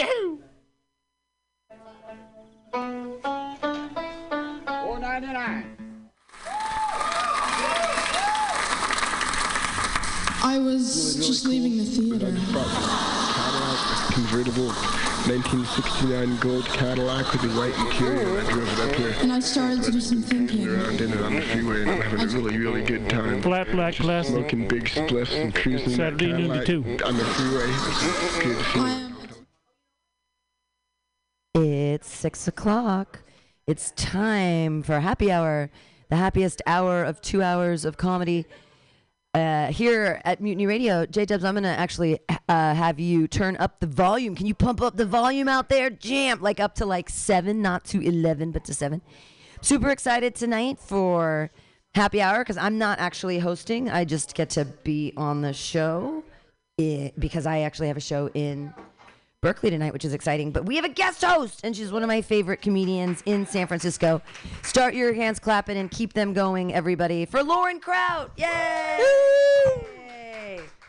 Yahoo! Four ninety nine. I was just leaving the theater. Cadillac convertible 1969 gold Cadillac with the white interior. I drove it up here. And I started to do some thinking. Around in it on the freeway and I'm having a really, really good time. Flat black Just classic. Smoking big spliffs and cruising that Saturday noon to two. on the freeway. Good six o'clock. It's time for happy hour, the happiest hour of two hours of comedy. Uh, here at Mutiny Radio, J Dubs, I'm gonna actually uh, have you turn up the volume. Can you pump up the volume out there? Jam like up to like seven, not to eleven, but to seven. Super excited tonight for happy hour because I'm not actually hosting. I just get to be on the show eh, because I actually have a show in Berkeley tonight, which is exciting. But we have a guest host, and she's one of my favorite comedians in San Francisco. Start your hands clapping and keep them going, everybody, for Lauren Kraut. Yay!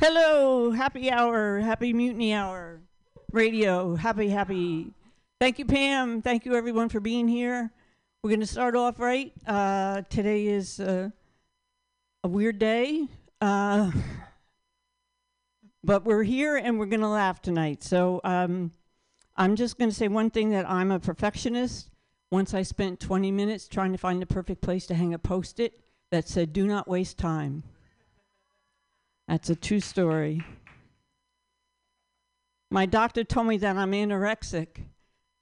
Hello, happy hour, happy mutiny hour, radio, happy, happy. Thank you, Pam. Thank you, everyone, for being here. We're going to start off right. Uh, today is uh, a weird day, uh, but we're here and we're going to laugh tonight. So um, I'm just going to say one thing that I'm a perfectionist. Once I spent 20 minutes trying to find the perfect place to hang a post it that said, Do not waste time. That's a true story. My doctor told me that I'm anorexic.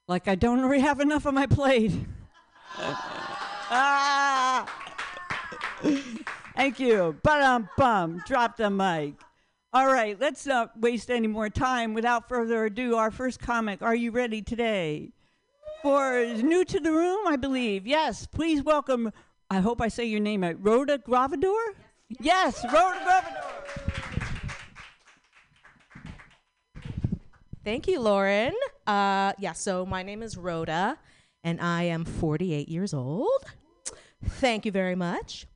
Like I don't really have enough on my plate. ah! Thank you. But um bum. Drop the mic. All right, let's not waste any more time. Without further ado, our first comic. Are you ready today? For new to the room, I believe. Yes, please welcome. I hope I say your name right. Rhoda Gravador? Yes, Rhoda Gravador. Thank you, Lauren. Uh, yeah, so my name is Rhoda, and I am 48 years old. Thank you very much.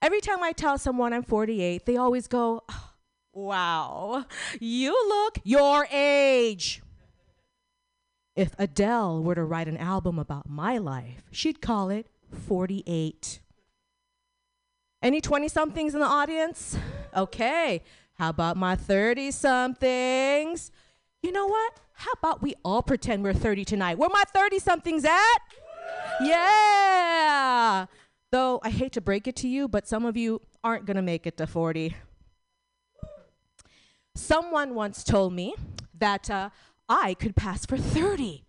Every time I tell someone I'm 48, they always go, "Oh, Wow, you look your age. If Adele were to write an album about my life, she'd call it 48. Any 20 somethings in the audience? Okay. How about my 30 somethings? You know what? How about we all pretend we're 30 tonight? Where my 30 somethings at? Yeah. Though I hate to break it to you, but some of you aren't to make it to 40. Someone once told me that uh, I could pass for 30.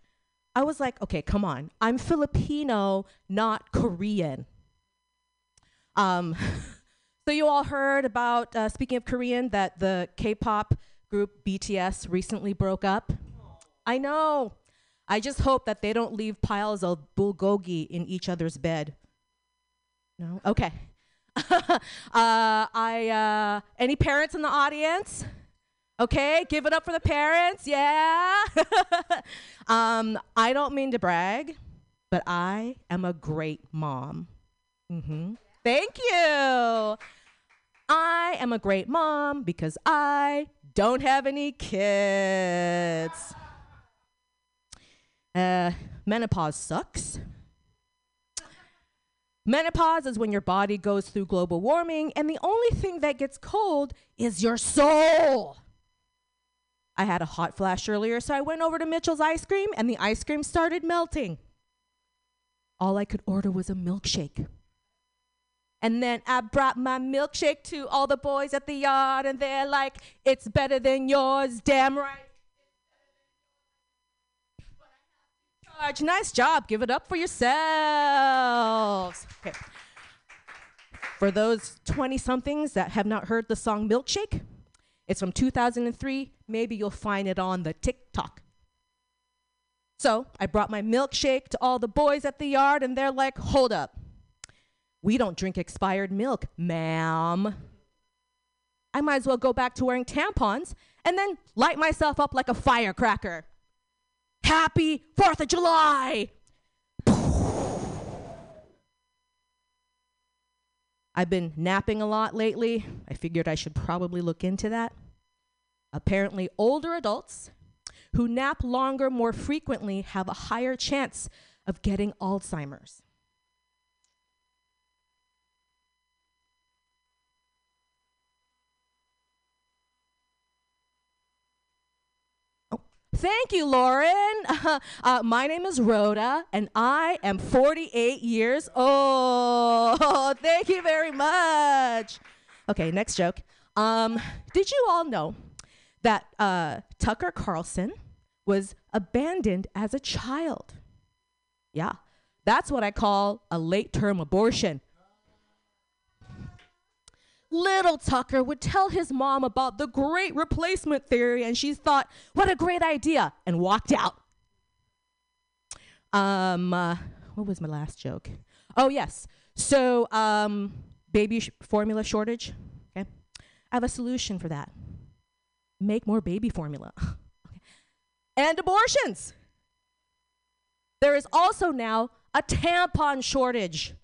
I was like, okay, come on. I'm Filipino, not Korean. Um, so you all heard about, uh, speaking of Korean, that the K-pop group BTS recently broke up. I know. I just hope that they don't leave piles of bulgogi in each other's bed. No? Okay. uh, I, uh, any parents in the audience? Okay, give it up for the parents. Yeah. um, I don't mean to brag, but I am a great mom. hmm Thank you. I am a great mom because I don't have any kids. Uh, menopause sucks. Menopause is when your body goes through global warming, and the only thing that gets cold is your soul. I had a hot flash earlier, so I went over to Mitchell's ice cream, and the ice cream started melting. All I could order was a milkshake. And then I brought my milkshake to all the boys at the yard, and they're like, it's better than yours, damn right. Charge. Nice job. Give it up for yourselves. Okay. For those 20 somethings that have not heard the song Milkshake, it's from 2003. Maybe you'll find it on the TikTok. So I brought my milkshake to all the boys at the yard, and they're like, hold up. We don't drink expired milk, ma'am. I might as well go back to wearing tampons and then light myself up like a firecracker. Happy 4th of July! I've been napping a lot lately. I figured I should probably look into that. Apparently, older adults who nap longer more frequently have a higher chance of getting Alzheimer's. Oh, Thank you, Lauren. Uh, my name is Rhoda, and I am 48 years old. Thank you very much. Okay, next joke. Um, did you all know that uh, Tucker Carlson was abandoned as a child? Yeah, that's what I call a late term abortion. Little Tucker would tell his mom about the great replacement theory, and she thought, what a great idea, and walked out. Um, uh, what was my last joke? Oh, yes. So, um, baby sh- formula shortage. Okay. I have a solution for that. Make more baby formula. And abortions. There is also now a tampon shortage.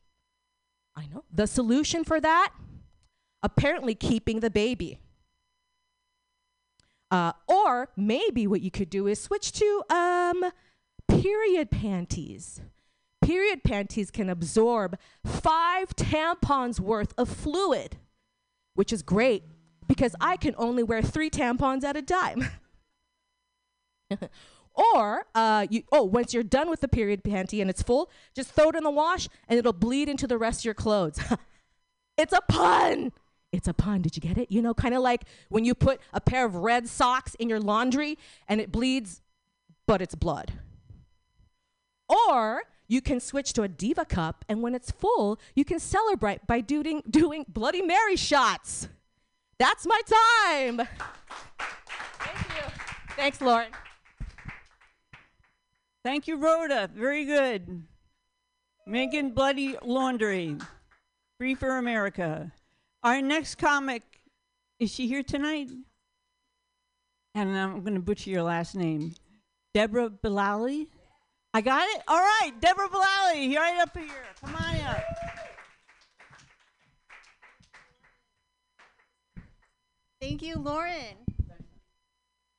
I know. The solution for that? Apparently, keeping the baby. Uh, or maybe what you could do is switch to um, period panties. Period panties can absorb five tampons worth of fluid, which is great because I can only wear three tampons at a time. or, uh, you, oh, once you're done with the period panty and it's full, just throw it in the wash and it'll bleed into the rest of your clothes. it's a pun. It's a pun. Did you get it? You know, kind of like when you put a pair of red socks in your laundry and it bleeds, but it's blood. Or you can switch to a Diva cup, and when it's full, you can celebrate by doing, doing Bloody Mary shots. That's my time. Thank you. Thanks, Lauren. Thank you, Rhoda. Very good. Making bloody laundry. Free for America. Our next comic, is she here tonight? And I'm going to butcher your last name. Deborah Bilali? I got it? All right, Deborah Bilali, right up here. Come on up. Thank you, Lauren.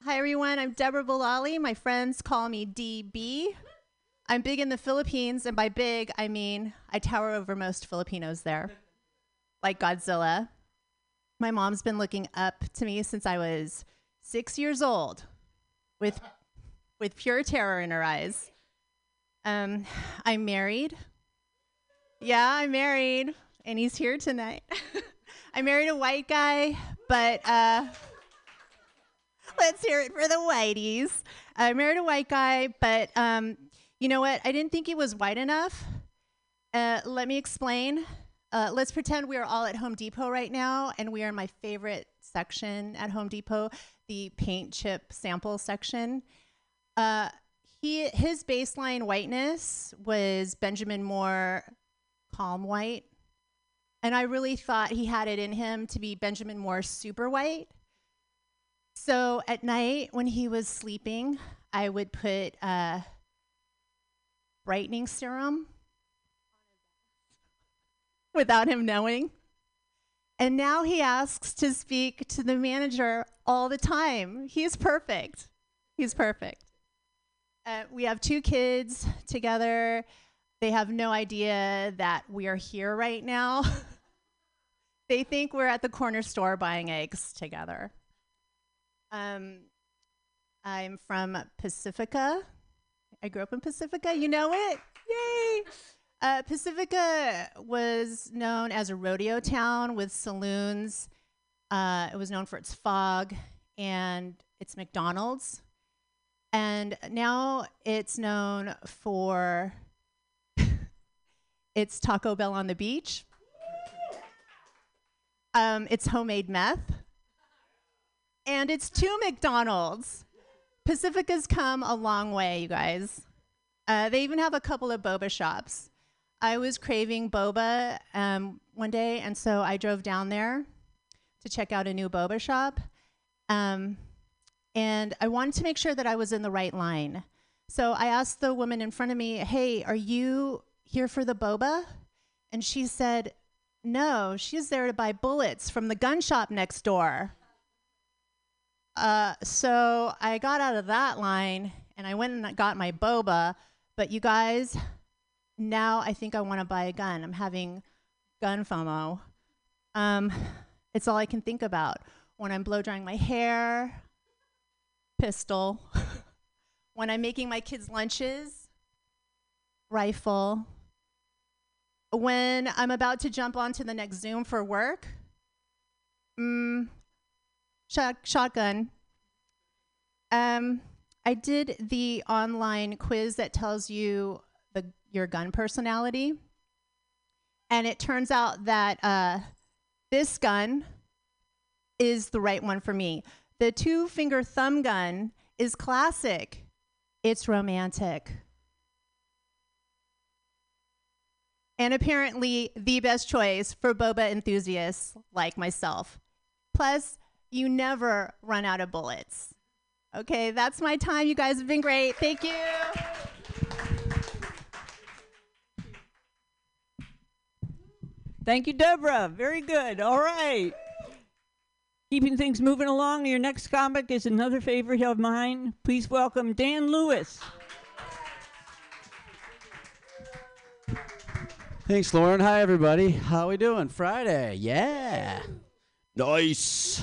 Hi, everyone. I'm Deborah Bilali. My friends call me DB. I'm big in the Philippines, and by big, I mean I tower over most Filipinos there, like Godzilla. My mom's been looking up to me since I was six years old with, with pure terror in her eyes. Um, I'm married. Yeah, I'm married, and he's here tonight. I married a white guy, but uh, let's hear it for the whiteys. I married a white guy, but um, you know what? I didn't think he was white enough. Uh, let me explain. Uh, let's pretend we are all at Home Depot right now, and we are in my favorite section at Home Depot, the paint chip sample section. Uh, he his baseline whiteness was Benjamin Moore calm white. And I really thought he had it in him to be Benjamin Moore super white. So at night when he was sleeping, I would put uh, brightening serum without him knowing. And now he asks to speak to the manager all the time. He's perfect. He's perfect. Uh, we have two kids together. They have no idea that we are here right now. they think we're at the corner store buying eggs together. Um, I'm from Pacifica. I grew up in Pacifica. You know it? Yay! Uh, Pacifica was known as a rodeo town with saloons. Uh, it was known for its fog and its McDonald's. And now it's known for its Taco Bell on the beach, um, its homemade meth, and it's two McDonald's. Pacifica's come a long way, you guys. Uh, they even have a couple of boba shops. I was craving boba um, one day, and so I drove down there to check out a new boba shop. Um, and I wanted to make sure that I was in the right line. So I asked the woman in front of me, Hey, are you here for the boba? And she said, No, she's there to buy bullets from the gun shop next door. Uh, so I got out of that line and I went and got my boba. But you guys, now I think I want to buy a gun. I'm having gun FOMO. Um, it's all I can think about when I'm blow drying my hair. Pistol. when I'm making my kids' lunches, rifle. When I'm about to jump onto the next Zoom for work, mm, shot, shotgun. Um, I did the online quiz that tells you your gun personality, and it turns out that uh, this gun is the right one for me. The two finger thumb gun is classic. It's romantic. And apparently the best choice for boba enthusiasts like myself. Plus, you never run out of bullets. Okay, that's my time. You guys have been great. Thank you. Thank you, Deborah. Very good. All right. Keeping things moving along, your next comic is another favorite of mine. Please welcome Dan Lewis. Thanks, Lauren. Hi, everybody. How are we doing? Friday. Yeah. Nice.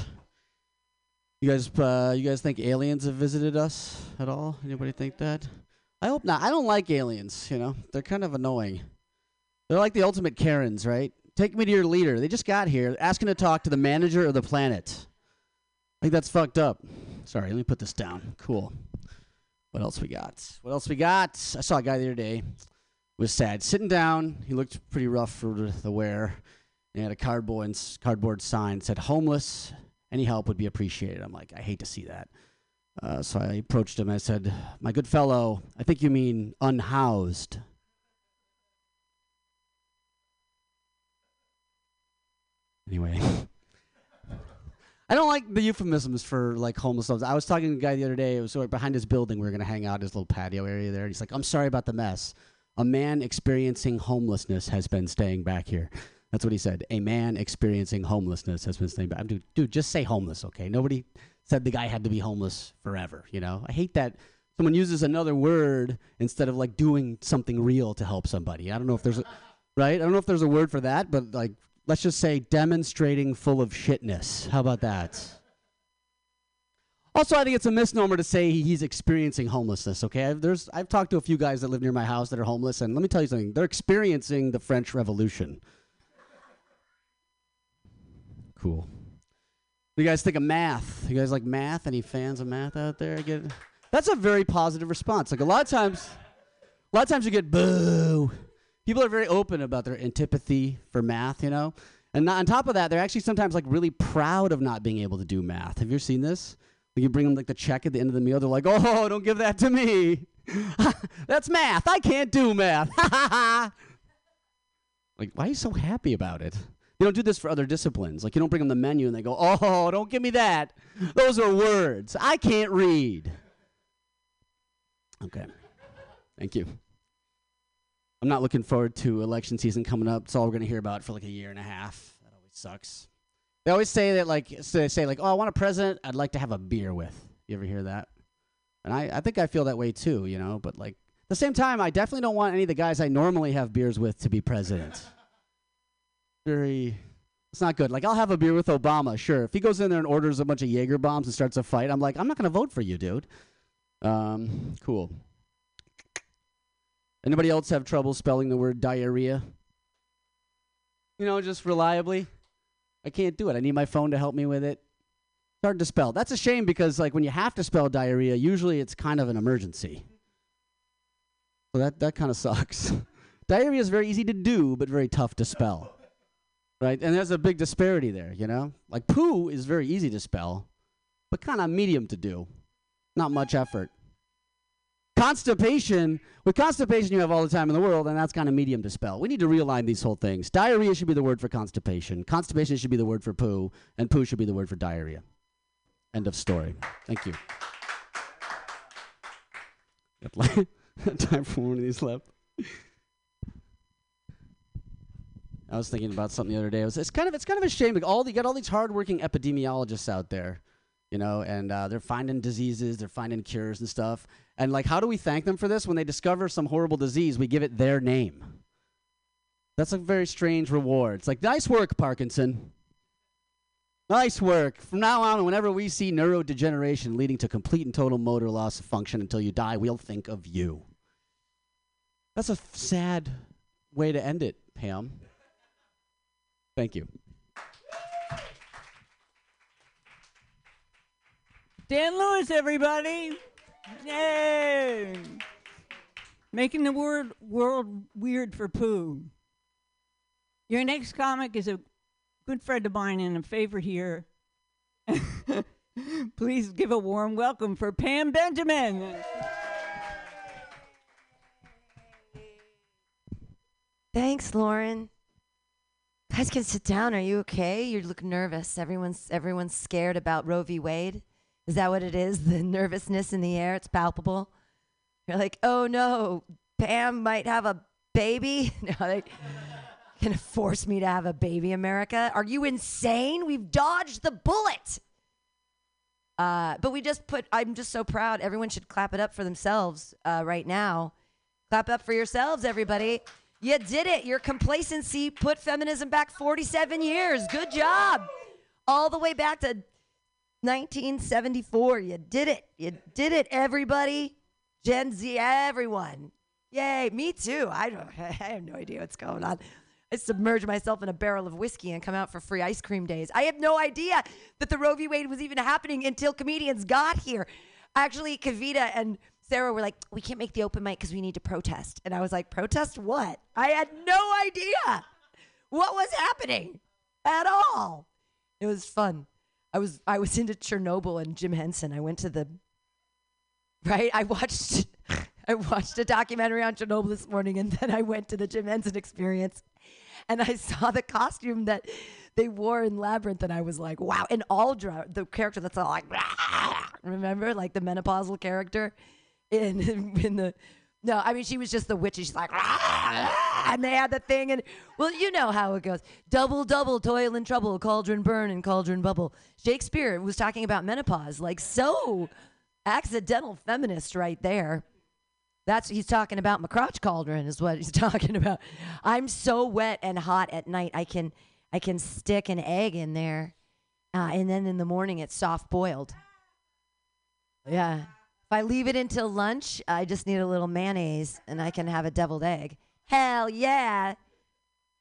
You guys, uh, you guys think aliens have visited us at all? Anybody think that? I hope not. I don't like aliens. You know, they're kind of annoying. They're like the ultimate Karens, right? Take me to your leader. They just got here, asking to talk to the manager of the planet. I think that's fucked up. Sorry, let me put this down. Cool. What else we got? What else we got? I saw a guy the other day. Was sad. Sitting down, he looked pretty rough for the wear. He had a cardboard cardboard sign said "homeless. Any help would be appreciated." I'm like, I hate to see that. Uh, so I approached him. I said, "My good fellow, I think you mean unhoused." Anyway. I don't like the euphemisms for like homeless. I was talking to a guy the other day. It was of behind his building. We were gonna hang out his little patio area there. And he's like, "I'm sorry about the mess. A man experiencing homelessness has been staying back here." That's what he said. A man experiencing homelessness has been staying back. Dude, dude, just say homeless, okay? Nobody said the guy had to be homeless forever. You know, I hate that someone uses another word instead of like doing something real to help somebody. I don't know if there's a right. I don't know if there's a word for that, but like let's just say demonstrating full of shitness. How about that? Also, I think it's a misnomer to say he's experiencing homelessness. Okay, I've, there's I've talked to a few guys that live near my house that are homeless, and let me tell you something: they're experiencing the French Revolution. Cool. You guys think of math? You guys like math? Any fans of math out there? Get that's a very positive response. Like a lot of times, a lot of times you get boo. People are very open about their antipathy for math, you know. And on top of that, they're actually sometimes like really proud of not being able to do math. Have you ever seen this? You bring them like the check at the end of the meal, they're like, "Oh, don't give that to me. That's math. I can't do math." like, why are you so happy about it? You don't do this for other disciplines. Like, you don't bring them the menu and they go, "Oh, don't give me that. Those are words. I can't read." Okay. Thank you. I'm not looking forward to election season coming up. It's all we're to hear about for like a year and a half. That always sucks. They always say that, like, so they say, like, oh, I want a president I'd like to have a beer with. You ever hear that? And I, I think I feel that way too, you know, but like, at the same time, I definitely don't want any of the guys I normally have beers with to be president. Very, it's not good. Like, I'll have a beer with Obama, sure. If he goes in there and orders a bunch of Jaeger bombs and starts a fight, I'm like, I'm not to vote for you, dude. Um, cool. Anybody else have trouble spelling the word diarrhea? You know, just reliably? I can't do it. I need my phone to help me with it. It's hard to spell. That's a shame because like when you have to spell diarrhea, usually it's kind of an emergency. So that that kind of sucks. diarrhea is very easy to do, but very tough to spell. Right? And there's a big disparity there, you know? Like poo is very easy to spell, but kind of medium to do. Not much effort. Constipation, with constipation, you have all the time in the world, and that's kind of medium to spell. We need to realign these whole things. Diarrhea should be the word for constipation. Constipation should be the word for poo, and poo should be the word for diarrhea. End of story. Thank you. time for one of these left. I was thinking about something the other day. It was, it's kind of it's kind of a shame. Like all you got all these hardworking epidemiologists out there, you know, and uh, they're finding diseases, they're finding cures and stuff. And like, how do we thank them for this? When they discover some horrible disease, we give it their name. That's a very strange reward. It's like, nice work, Parkinson. Nice work. From now on, whenever we see neurodegeneration leading to complete and total motor loss of function until you die, we'll think of you. That's a f- sad way to end it, Pam. Thank you. Dan Lewis, everybody. Yay. Making the word world weird for poo. Your next comic is a good friend of mine and a favorite here. Please give a warm welcome for Pam Benjamin. Thanks, Lauren. Guys can sit down. Are you okay? You look nervous. Everyone's everyone's scared about Roe v. Wade. Is that what it is? The nervousness in the air. It's palpable. You're like, oh no, Pam might have a baby. No, they gonna force me to have a baby. America, are you insane? We've dodged the bullet. Uh, but we just put. I'm just so proud. Everyone should clap it up for themselves uh, right now. Clap up for yourselves, everybody. You did it. Your complacency put feminism back 47 years. Good job. All the way back to 1974. You did it. You did it, everybody. Gen Z, everyone. Yay. Me too. I don't I have no idea what's going on. I submerge myself in a barrel of whiskey and come out for free ice cream days. I have no idea that the Roe v. Wade was even happening until comedians got here. Actually, Kavita and Sarah were like, we can't make the open mic because we need to protest. And I was like, protest what? I had no idea what was happening at all. It was fun. I was I was into Chernobyl and Jim Henson. I went to the right. I watched I watched a documentary on Chernobyl this morning, and then I went to the Jim Henson experience, and I saw the costume that they wore in Labyrinth, and I was like, wow. And Aughra, the character that's all like, remember, like the menopausal character in in the. No, I mean she was just the witch. and She's like, and they had the thing, and well, you know how it goes. Double, double, toil and trouble, cauldron burn and cauldron bubble. Shakespeare was talking about menopause, like so accidental feminist right there. That's he's talking about my crotch cauldron is what he's talking about. I'm so wet and hot at night. I can I can stick an egg in there, uh, and then in the morning it's soft boiled. Yeah. If I leave it until lunch, I just need a little mayonnaise and I can have a deviled egg. Hell yeah.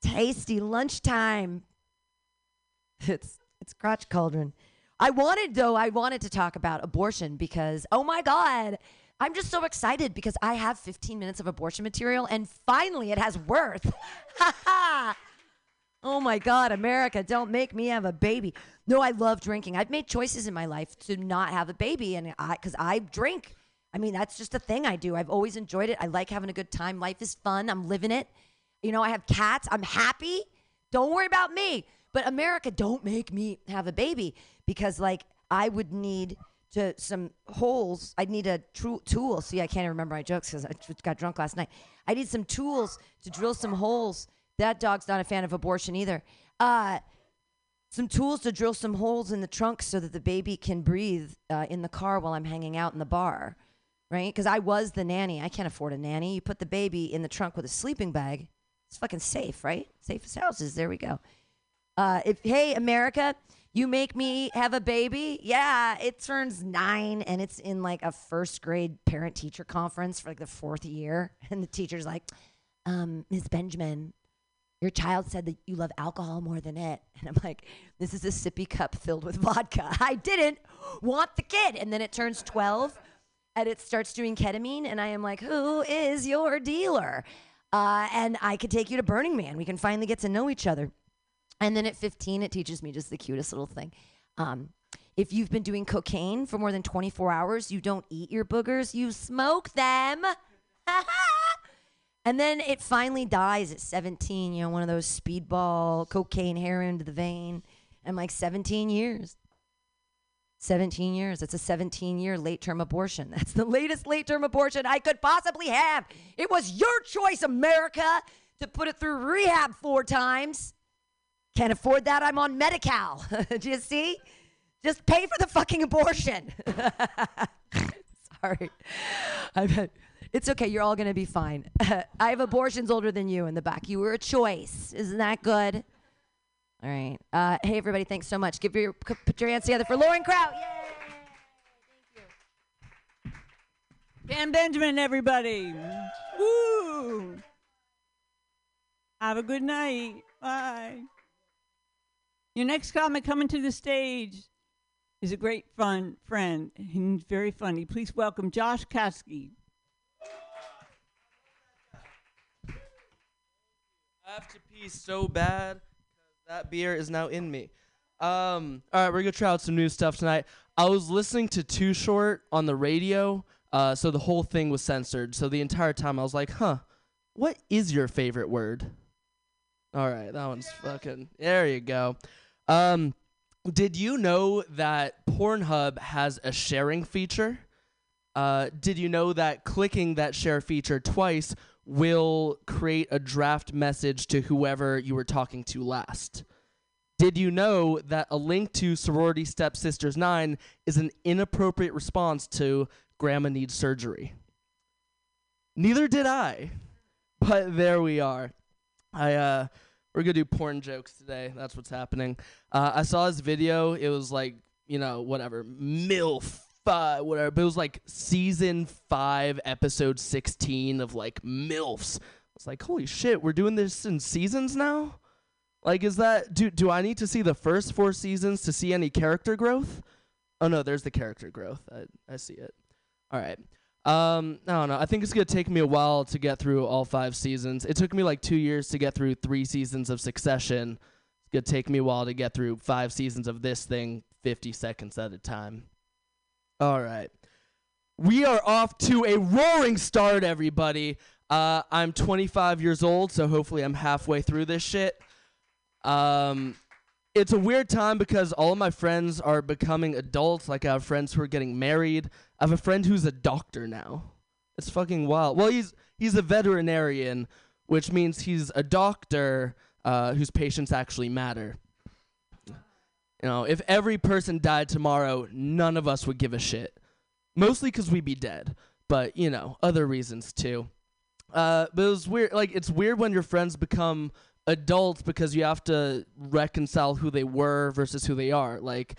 Tasty lunchtime. It's it's crotch cauldron. I wanted though, I wanted to talk about abortion because oh my god, I'm just so excited because I have 15 minutes of abortion material and finally it has worth. Ha ha. Oh my God, America, don't make me have a baby. No, I love drinking. I've made choices in my life to not have a baby, and I, because I drink. I mean, that's just a thing I do. I've always enjoyed it. I like having a good time. Life is fun. I'm living it. You know, I have cats. I'm happy. Don't worry about me. But America, don't make me have a baby because, like, I would need to some holes. I'd need a tru- tool. See, I can't remember my jokes because I got drunk last night. I need some tools to drill some holes. That dog's not a fan of abortion either. Uh, some tools to drill some holes in the trunk so that the baby can breathe uh, in the car while I'm hanging out in the bar, right? Because I was the nanny. I can't afford a nanny. You put the baby in the trunk with a sleeping bag. It's fucking safe, right? Safe as houses. There we go. Uh, if hey America, you make me have a baby. Yeah, it turns nine and it's in like a first grade parent teacher conference for like the fourth year, and the teacher's like, um, Ms. Benjamin, your child said that you love alcohol more than it. And I'm like, this is a sippy cup filled with vodka. I didn't want the kid. And then it turns 12 and it starts doing ketamine. And I am like, who is your dealer? Uh, and I could take you to Burning Man. We can finally get to know each other. And then at 15, it teaches me just the cutest little thing. Um, if you've been doing cocaine for more than 24 hours, you don't eat your boogers, you smoke them. And then it finally dies at 17, you know, one of those speedball, cocaine, heroin to the vein. And like 17 years. 17 years. It's a 17 year late term abortion. That's the latest late term abortion I could possibly have. It was your choice, America, to put it through rehab four times. Can't afford that. I'm on Medi Cal. Do you see? Just pay for the fucking abortion. Sorry. I bet. It's okay. You're all going to be fine. I have abortions older than you in the back. You were a choice. Isn't that good? All right. Uh, hey, everybody. Thanks so much. Give your, put your hands together for Lauren Kraut. Yay! Benjamin, everybody. Woo! Have a good night. Bye. Your next comic coming to the stage is a great fun friend. He's very funny. Please welcome Josh Kasky. I have to pee so bad that beer is now in me. Um, all right, we're gonna try out some new stuff tonight. I was listening to Too Short on the radio, uh, so the whole thing was censored. So the entire time I was like, "Huh, what is your favorite word?" All right, that one's fucking. There you go. Um, did you know that Pornhub has a sharing feature? Uh, did you know that clicking that share feature twice will create a draft message to whoever you were talking to last? Did you know that a link to Sorority Stepsisters 9 is an inappropriate response to Grandma Needs Surgery? Neither did I. But there we are. I uh we're gonna do porn jokes today. That's what's happening. Uh, I saw this video. It was like you know whatever milf uh, whatever. But it was like season five, episode sixteen of like milfs. It's like holy shit, we're doing this in seasons now. Like, is that do do I need to see the first four seasons to see any character growth? Oh no, there's the character growth. I I see it. All right. Um, I don't know. I think it's gonna take me a while to get through all five seasons. It took me like two years to get through three seasons of Succession. It's gonna take me a while to get through five seasons of this thing, fifty seconds at a time. All right. We are off to a roaring start, everybody. Uh, I'm 25 years old, so hopefully I'm halfway through this shit. Um, it's a weird time because all of my friends are becoming adults. Like I have friends who are getting married. I have a friend who's a doctor now. It's fucking wild. Well, he's he's a veterinarian, which means he's a doctor uh, whose patients actually matter. You know, if every person died tomorrow, none of us would give a shit. Mostly because we'd be dead, but you know, other reasons too. Uh, but it was weird. Like it's weird when your friends become adults because you have to reconcile who they were versus who they are. Like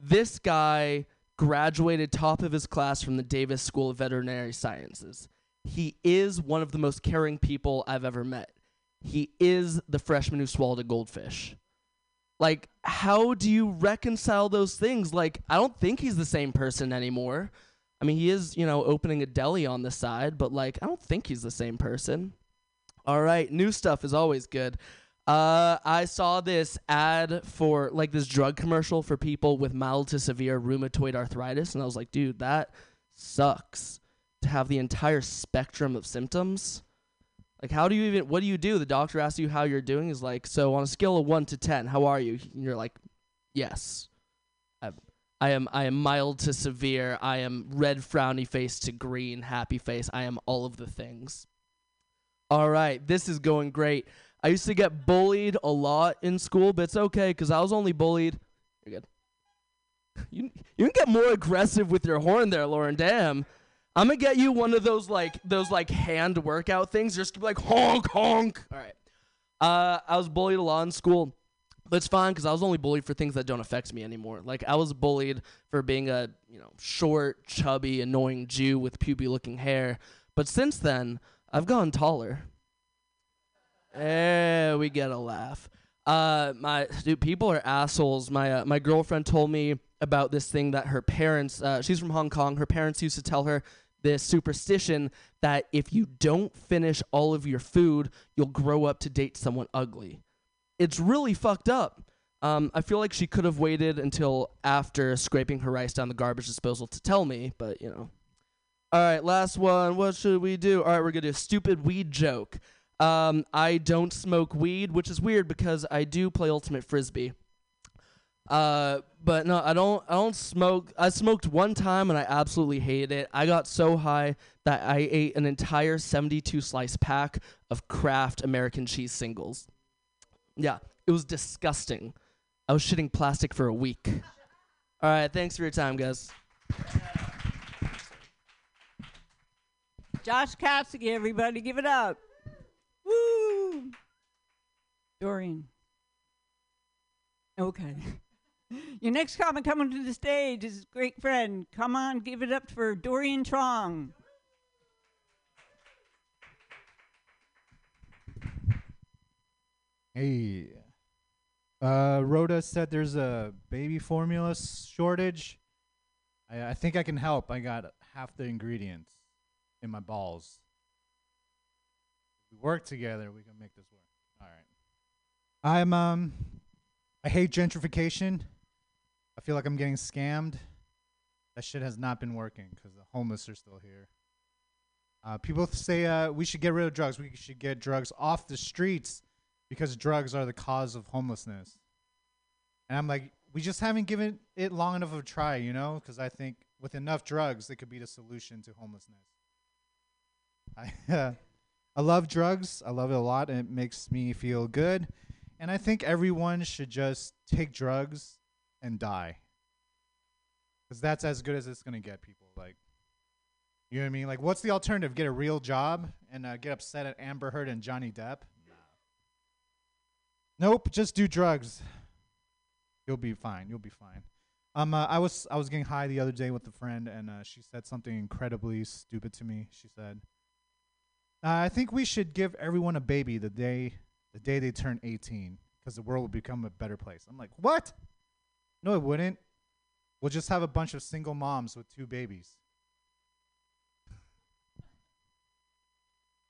this guy graduated top of his class from the Davis School of Veterinary Sciences. He is one of the most caring people I've ever met. He is the freshman who swallowed a goldfish. Like, how do you reconcile those things? Like, I don't think he's the same person anymore. I mean, he is, you know, opening a deli on the side, but like, I don't think he's the same person. All right, new stuff is always good. Uh, I saw this ad for like this drug commercial for people with mild to severe rheumatoid arthritis, and I was like, dude, that sucks to have the entire spectrum of symptoms. Like, how do you even? What do you do? The doctor asks you how you're doing. Is like, so on a scale of one to ten, how are you? And you're like, yes, I, I am. I am mild to severe. I am red frowny face to green happy face. I am all of the things. All right, this is going great. I used to get bullied a lot in school, but it's okay because I was only bullied. You're good. You you can get more aggressive with your horn there, Lauren. Damn. I'm gonna get you one of those like those like hand workout things. Just be like honk honk. All right. Uh, I was bullied a lot in school, but it's fine because I was only bullied for things that don't affect me anymore. Like I was bullied for being a you know short, chubby, annoying Jew with puby-looking hair. But since then, I've gone taller. Eh, we get a laugh. Uh, my dude, people are assholes. My uh, my girlfriend told me about this thing that her parents. Uh, she's from Hong Kong. Her parents used to tell her this superstition that if you don't finish all of your food, you'll grow up to date someone ugly. It's really fucked up. Um, I feel like she could have waited until after scraping her rice down the garbage disposal to tell me, but you know. All right, last one. What should we do? All right, we're gonna do a stupid weed joke. Um, I don't smoke weed, which is weird because I do play ultimate frisbee. Uh, but no, I don't. I don't smoke. I smoked one time and I absolutely hated it. I got so high that I ate an entire 72 slice pack of Kraft American cheese singles. Yeah, it was disgusting. I was shitting plastic for a week. All right, thanks for your time, guys. Josh Kapsky, everybody, give it up. Woo! Dorian. Okay. Your next comic coming to the stage is a great friend. Come on, give it up for Dorian Trong. Hey. Uh, Rhoda said there's a baby formula shortage. I, I think I can help. I got half the ingredients in my balls. If We work together. We can make this work. All right. I'm um. I hate gentrification. I feel like I'm getting scammed. That shit has not been working because the homeless are still here. Uh, people say uh, we should get rid of drugs. We should get drugs off the streets because drugs are the cause of homelessness. And I'm like, we just haven't given it long enough of a try, you know? Because I think with enough drugs, it could be the solution to homelessness. I, uh, I love drugs. I love it a lot, and it makes me feel good. And I think everyone should just take drugs and die. Because that's as good as it's going to get people. Like, you know what I mean? Like, what's the alternative? Get a real job and uh, get upset at Amber Heard and Johnny Depp? Nope, just do drugs. You'll be fine. You'll be fine. Um, uh, I was I was getting high the other day with a friend, and uh, she said something incredibly stupid to me. She said, uh, "I think we should give everyone a baby the day the day they turn 18, because the world will become a better place." I'm like, "What? No, it wouldn't. We'll just have a bunch of single moms with two babies."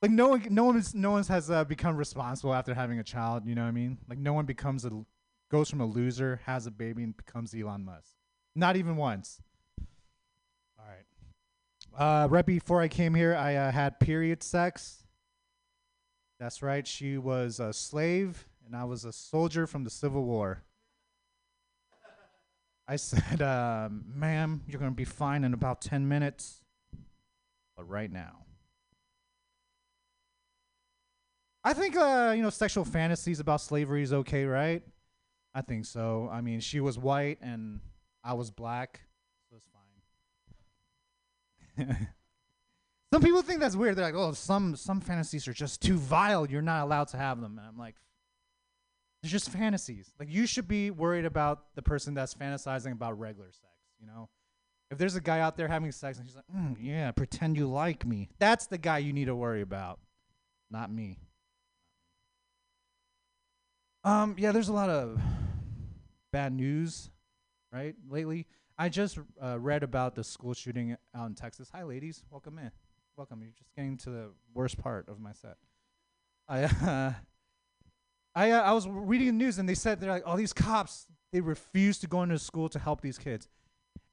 like no one no one no one has uh, become responsible after having a child you know what i mean? Like no one becomes a goes from a loser has a baby and becomes elon musk. Not even once. All right. Uh right before i came here i uh, had period sex. That's right she was a slave and i was a soldier from the civil war i said uh, ma'am you're gonna be fine in about 10 minutes but right now I think uh, you know sexual fantasies about slavery is okay, right? I think so. I mean, she was white and I was black, so it's fine. some people think that's weird. They're like, "Oh, some some fantasies are just too vile. You're not allowed to have them." And I'm like, "They're just fantasies. Like you should be worried about the person that's fantasizing about regular sex. You know, if there's a guy out there having sex and he's like, mm, "Yeah, pretend you like me," that's the guy you need to worry about, not me. Um, yeah, there's a lot of bad news, right? Lately, I just uh, read about the school shooting out in Texas. Hi, ladies, welcome in. Welcome. You're just getting to the worst part of my set. I, uh, I, uh, I was reading the news and they said they're like, all these cops they refused to go into school to help these kids,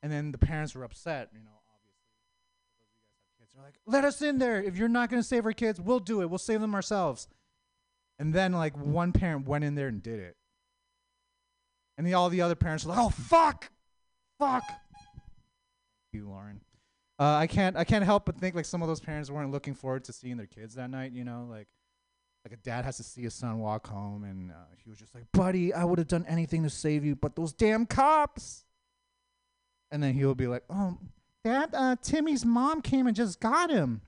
and then the parents were upset. You know, obviously, those you guys have kids. They're like, let us in there. If you're not going to save our kids, we'll do it. We'll save them ourselves. And then like one parent went in there and did it. And the, all the other parents were like, "Oh fuck, fuck." You, Lauren. Uh, I can't I can't help but think like some of those parents weren't looking forward to seeing their kids that night. You know, like like a dad has to see his son walk home, and uh, he was just like, "Buddy, I would have done anything to save you, but those damn cops." And then he'll be like, "Oh, Dad, uh, Timmy's mom came and just got him."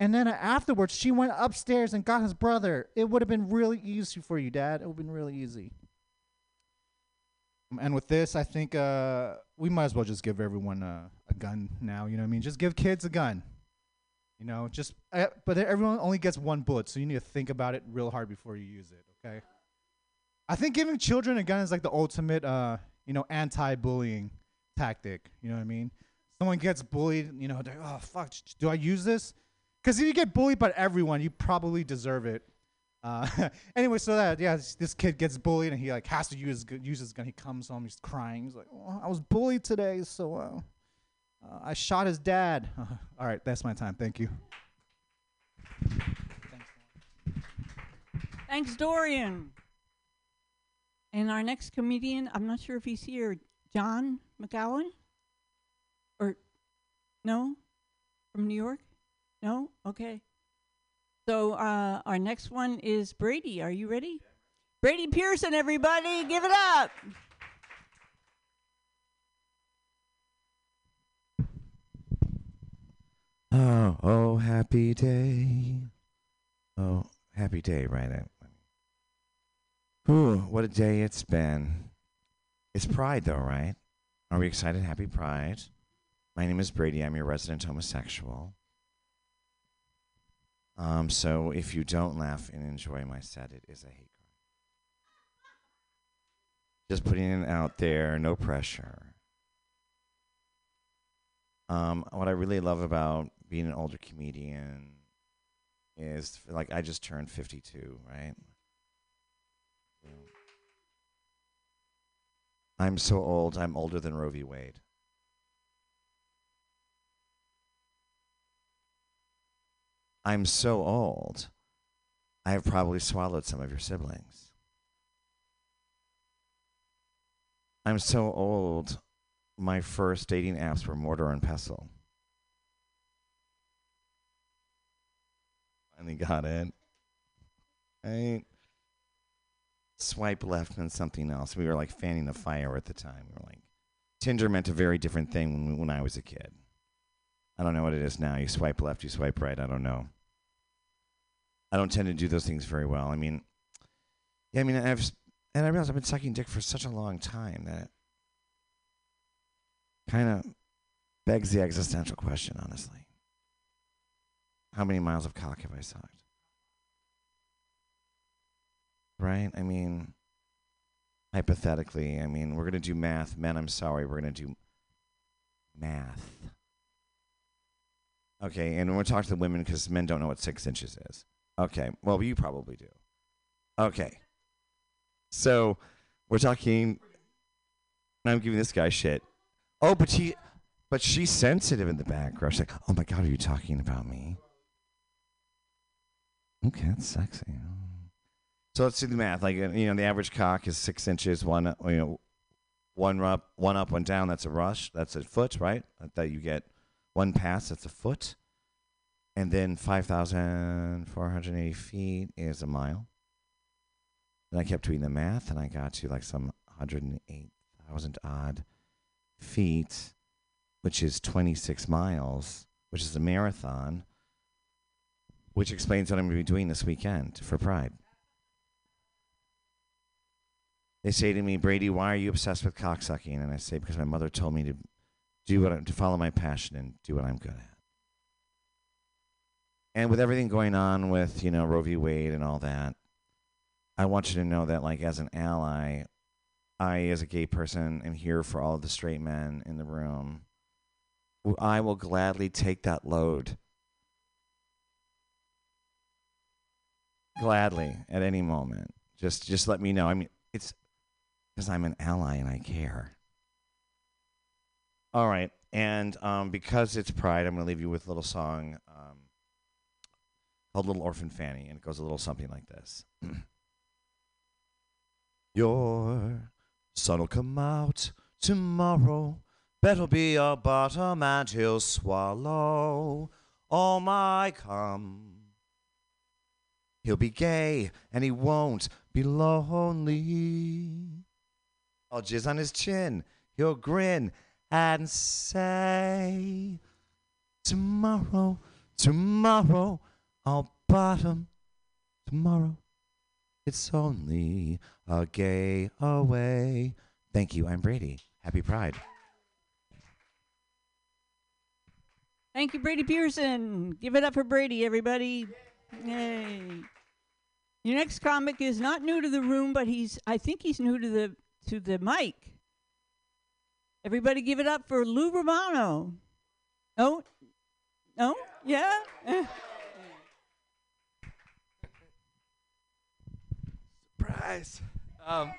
And then uh, afterwards, she went upstairs and got his brother. It would have been really easy for you, Dad. It would have been really easy. Um, And with this, I think uh, we might as well just give everyone a, a gun now. You know what I mean? Just give kids a gun. You know, just uh, but everyone only gets one bullet, so you need to think about it real hard before you use it. Okay. I think giving children a gun is like the ultimate, uh, you know, anti-bullying tactic. You know what I mean? Someone gets bullied, you know, they're, oh fuck, do I use this? Because if you get bullied by everyone, you probably deserve it. Uh, anyway, so that yeah, this, kid gets bullied and he like has to use use his gun. He comes home, he's crying. He's like, oh, I was bullied today, so uh, uh, I shot his dad. All right, that's my time. Thank you. Thanks, Dorian. And our next comedian, I'm not sure if he's here, John McGowan? Or no? From New York? No? Okay. So uh, our next one is Brady. Are you ready? Brady Pearson, everybody, give it up. Oh, oh, happy day. Oh, happy day, right? Whew, what a day it's been. It's Pride, though, right? Are we excited? Happy Pride. My name is Brady. I'm your resident homosexual. Um, so if you don't laugh and enjoy my set, it is a hate crime. Just putting it out there, no pressure. Um, what I really love about being an older comedian is like I just turned 52, right? I'm so old. I'm older than Roe v. Wade. I'm so old. I have probably swallowed some of your siblings. I'm so old. My first dating apps were Mortar and Pestle. Finally got it. Right? Swipe left and something else. We were like fanning the fire at the time. We were like, Tinder meant a very different thing when, when I was a kid. I don't know what it is now. You swipe left, you swipe right. I don't know. I don't tend to do those things very well. I mean, yeah, I mean, I've and I realize I've been sucking dick for such a long time that kind of begs the existential question, honestly. How many miles of cock have I sucked? Right? I mean, hypothetically, I mean, we're going to do math. Men, I'm sorry, we're going to do math. Okay, and we're talking to the women because men don't know what six inches is. Okay, well, you probably do. Okay. So we're talking. I'm giving this guy shit. Oh, but he, but she's sensitive in the background. She's like, "Oh my god, are you talking about me?" Okay, that's sexy. So let's do the math. Like uh, you know, the average cock is six inches. One, uh, you know, one up, one up, one down. That's a rush. That's a foot, right? That you get one pass. That's a foot. And then five thousand four hundred eighty feet is a mile. And I kept doing the math, and I got to like some hundred and eight thousand odd feet, which is twenty six miles, which is a marathon. Which explains what I'm going to be doing this weekend for Pride. They say to me, Brady, why are you obsessed with cocksucking? And I say, because my mother told me to do what I, to follow my passion and do what I'm good at. And with everything going on with, you know, Roe v. Wade and all that, I want you to know that, like, as an ally, I, as a gay person, am here for all the straight men in the room. I will gladly take that load. Gladly, at any moment. Just, just let me know. I mean, it's because I'm an ally and I care. All right, and um, because it's Pride, I'm going to leave you with a little song um, called "Little Orphan Fanny," and it goes a little something like this. Your sun'll come out tomorrow. Bet'll be a bottom, and he'll swallow all my cum. He'll be gay, and he won't be lonely. I'll jizz on his chin. He'll grin and say, Tomorrow, tomorrow, I'll bottom. Tomorrow, it's only a gay away. Thank you. I'm Brady. Happy Pride. Thank you, Brady Pearson. Give it up for Brady, everybody. Yay. Your next comic is not new to the room, but he's I think he's new to the to the mic. Everybody give it up for Lou Romano. No? No? Yeah? Surprise. Um,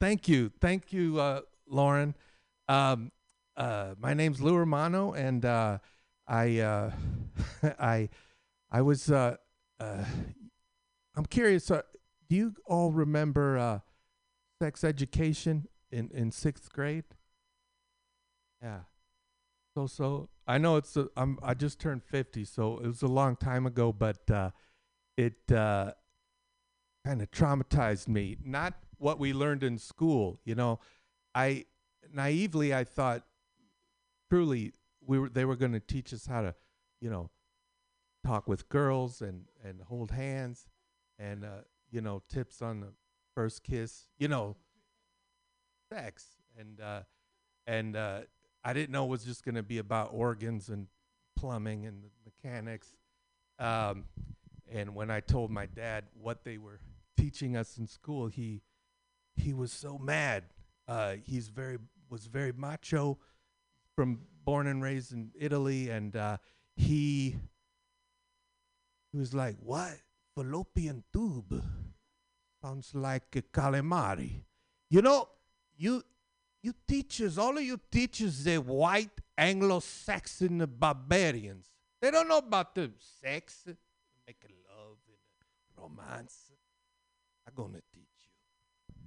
thank you. Thank you, uh, Lauren. Um, uh, my name's Lou Romano, and uh, I, uh, I, I was. Uh, uh, I'm curious. Uh, do you all remember uh, sex education in in sixth grade? Yeah. So so I know it's a, I'm I just turned 50, so it was a long time ago, but uh, it uh, kind of traumatized me. Not what we learned in school, you know. I naively I thought truly we were they were going to teach us how to you know, talk with girls and and hold hands, and uh, you know, tips on the first kiss. You know, sex and uh, and uh, I didn't know it was just going to be about organs and plumbing and mechanics. Um, and when I told my dad what they were teaching us in school, he he was so mad. Uh, he's very was very macho, from born and raised in Italy, and uh, he he was like, "What fallopian tube? Sounds like a calamari." You know, you you teachers, all of you teachers, they're white Anglo-Saxon barbarians. They don't know about the sex, making love, and romance. I'm gonna teach you.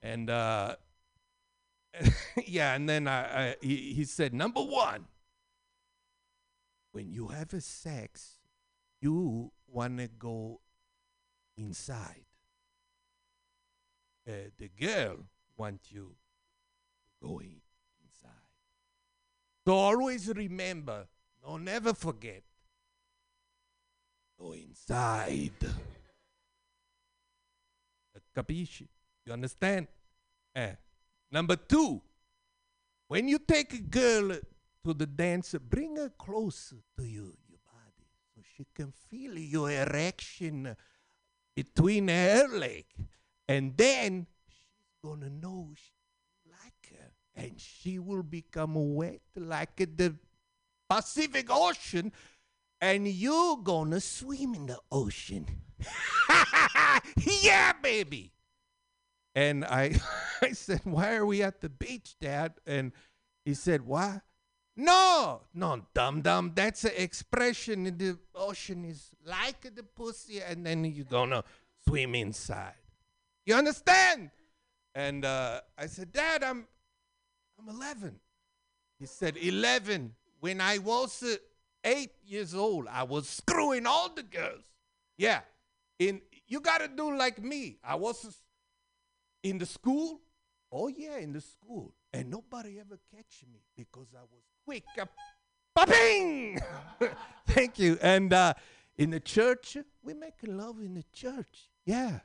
And uh, yeah, and then I, I he, he said, number one, when you have a sex, you wanna go inside. Uh, the girl want you to go in, inside. So always remember, don't never forget, go inside. Uh, Capisci? You understand? Eh. Number two, when you take a girl to the dance, bring her closer to you, she can feel your erection between her leg. And then she's gonna know she like her, and she will become wet like the Pacific Ocean, and you're gonna swim in the ocean. yeah, baby. And I, I said, Why are we at the beach, Dad? And he said, Why? No, no, dum dum. That's an expression the ocean is like the pussy, and then you're gonna swim inside. You understand? And uh, I said, Dad, I'm, I'm 11. He said, 11. When I was uh, eight years old, I was screwing all the girls. Yeah. In you gotta do like me. I was in the school. Oh yeah, in the school, and nobody ever catch me because I was quick. Uh, Ba-bing! Thank you. And uh, in the church, we make love in the church. Yeah.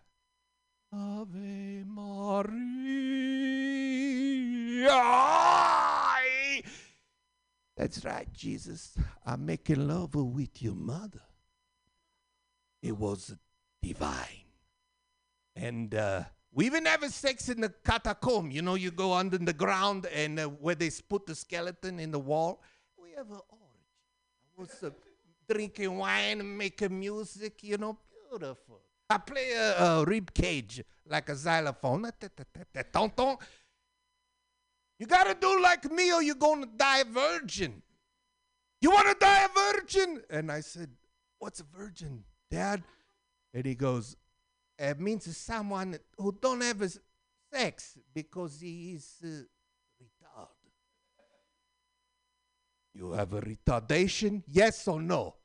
Ave Maria. That's right, Jesus. I'm making love with your mother. It was divine. And uh, we even have sex in the catacomb. You know, you go under the ground and uh, where they put the skeleton in the wall. We have an orgy. I was uh, drinking wine, making music, you know, beautiful. I play a, a rib cage like a xylophone. You gotta do like me or you're gonna die a virgin. You wanna die a virgin? And I said, What's a virgin, Dad? And he goes, It means someone who don't have sex because he is uh, retard. You have a retardation? Yes or no?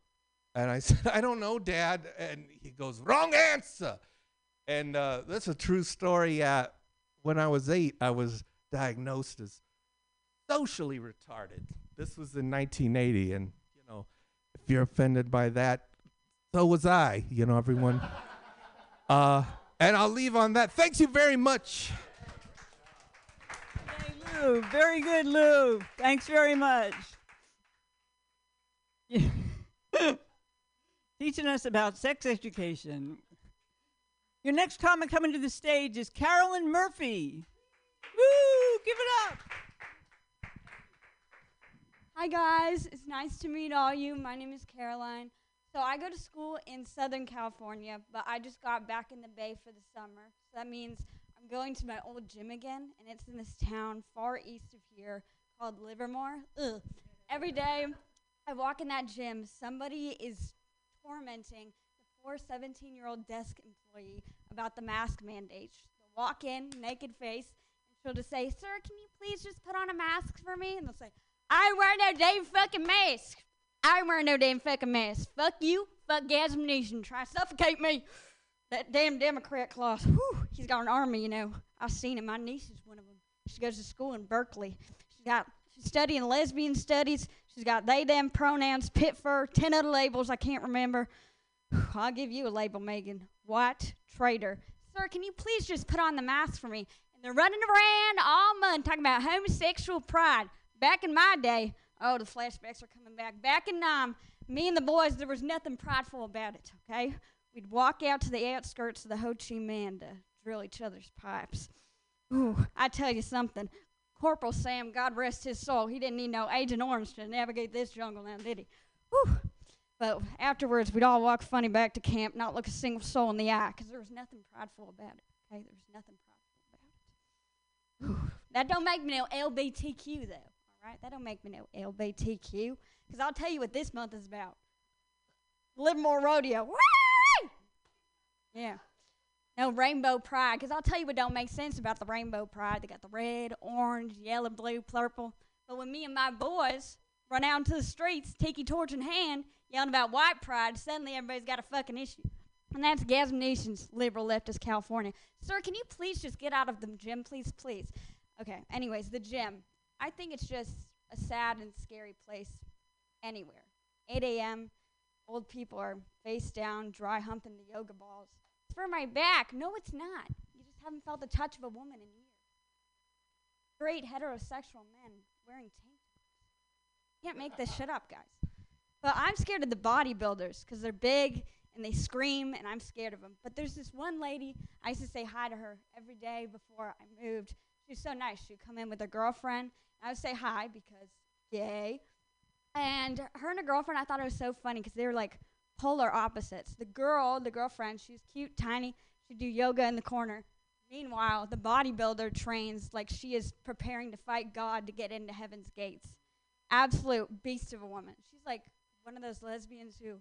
And I said, I don't know, Dad. And he goes, Wrong answer. And uh, that's a true story. Uh, when I was eight, I was diagnosed as socially retarded. This was in 1980. And, you know, if you're offended by that, so was I, you know, everyone. uh, and I'll leave on that. Thanks you very much. Lou, very good, Lou. Thanks very much. Teaching us about sex education. Your next comic coming to the stage is Carolyn Murphy. Woo! Give it up. Hi guys, it's nice to meet all you. My name is Caroline. So I go to school in Southern California, but I just got back in the Bay for the summer. So that means I'm going to my old gym again, and it's in this town far east of here called Livermore. Ugh. Every day I walk in that gym, somebody is tormenting the poor 17 year old desk employee about the mask mandate. They'll walk in, naked face, and she'll just say, Sir, can you please just put on a mask for me? And they'll say, I wearing no damn fucking mask. I ain't wearing no damn fucking mask. Fuck you. Fuck Gavin Newsom. Try suffocate me. That damn Democrat class. Whew, he's got an army, you know. I've seen him. My niece is one of them. She goes to school in Berkeley. She got she's studying lesbian studies. She's got they, them pronouns, pit fur, 10 other labels I can't remember. I'll give you a label, Megan. White traitor. Sir, can you please just put on the mask for me? And they're running around all month talking about homosexual pride. Back in my day, oh, the flashbacks are coming back. Back in um, me and the boys, there was nothing prideful about it, okay? We'd walk out to the outskirts of the Ho Chi Minh to drill each other's pipes. Ooh, I tell you something. Corporal Sam, God rest his soul, he didn't need no Agent Orange to navigate this jungle now, did he? Whew. But afterwards, we'd all walk funny back to camp, not look a single soul in the eye, because there was nothing prideful about it. Okay, there was nothing prideful about it. Whew. That don't make me no LBTQ though. Right, that don't make me no LBTQ, because I'll tell you what this month is about. Livermore Rodeo. Yeah. No rainbow pride, because I'll tell you what don't make sense about the rainbow pride. They got the red, orange, yellow, blue, purple. But when me and my boys run out into the streets, tiki torch in hand, yelling about white pride, suddenly everybody's got a fucking issue. And that's Gavin Newsom's liberal leftist California. Sir, can you please just get out of the gym, please, please? Okay, anyways, the gym. I think it's just a sad and scary place anywhere. 8 a.m., old people are face down, dry humping the yoga balls. It's for my back. No, it's not. You just haven't felt the touch of a woman in years. Great heterosexual men wearing tank tops. Can't make this shit up, guys. But I'm scared of the bodybuilders because they're big and they scream, and I'm scared of them. But there's this one lady, I used to say hi to her every day before I moved. She was so nice. She'd come in with her girlfriend. I would say hi because, yay. And her and her girlfriend, I thought it was so funny because they were like polar opposites. The girl, the girlfriend, she was cute, tiny. She'd do yoga in the corner. Meanwhile, the bodybuilder trains like she is preparing to fight God to get into heaven's gates. Absolute beast of a woman. She's like one of those lesbians who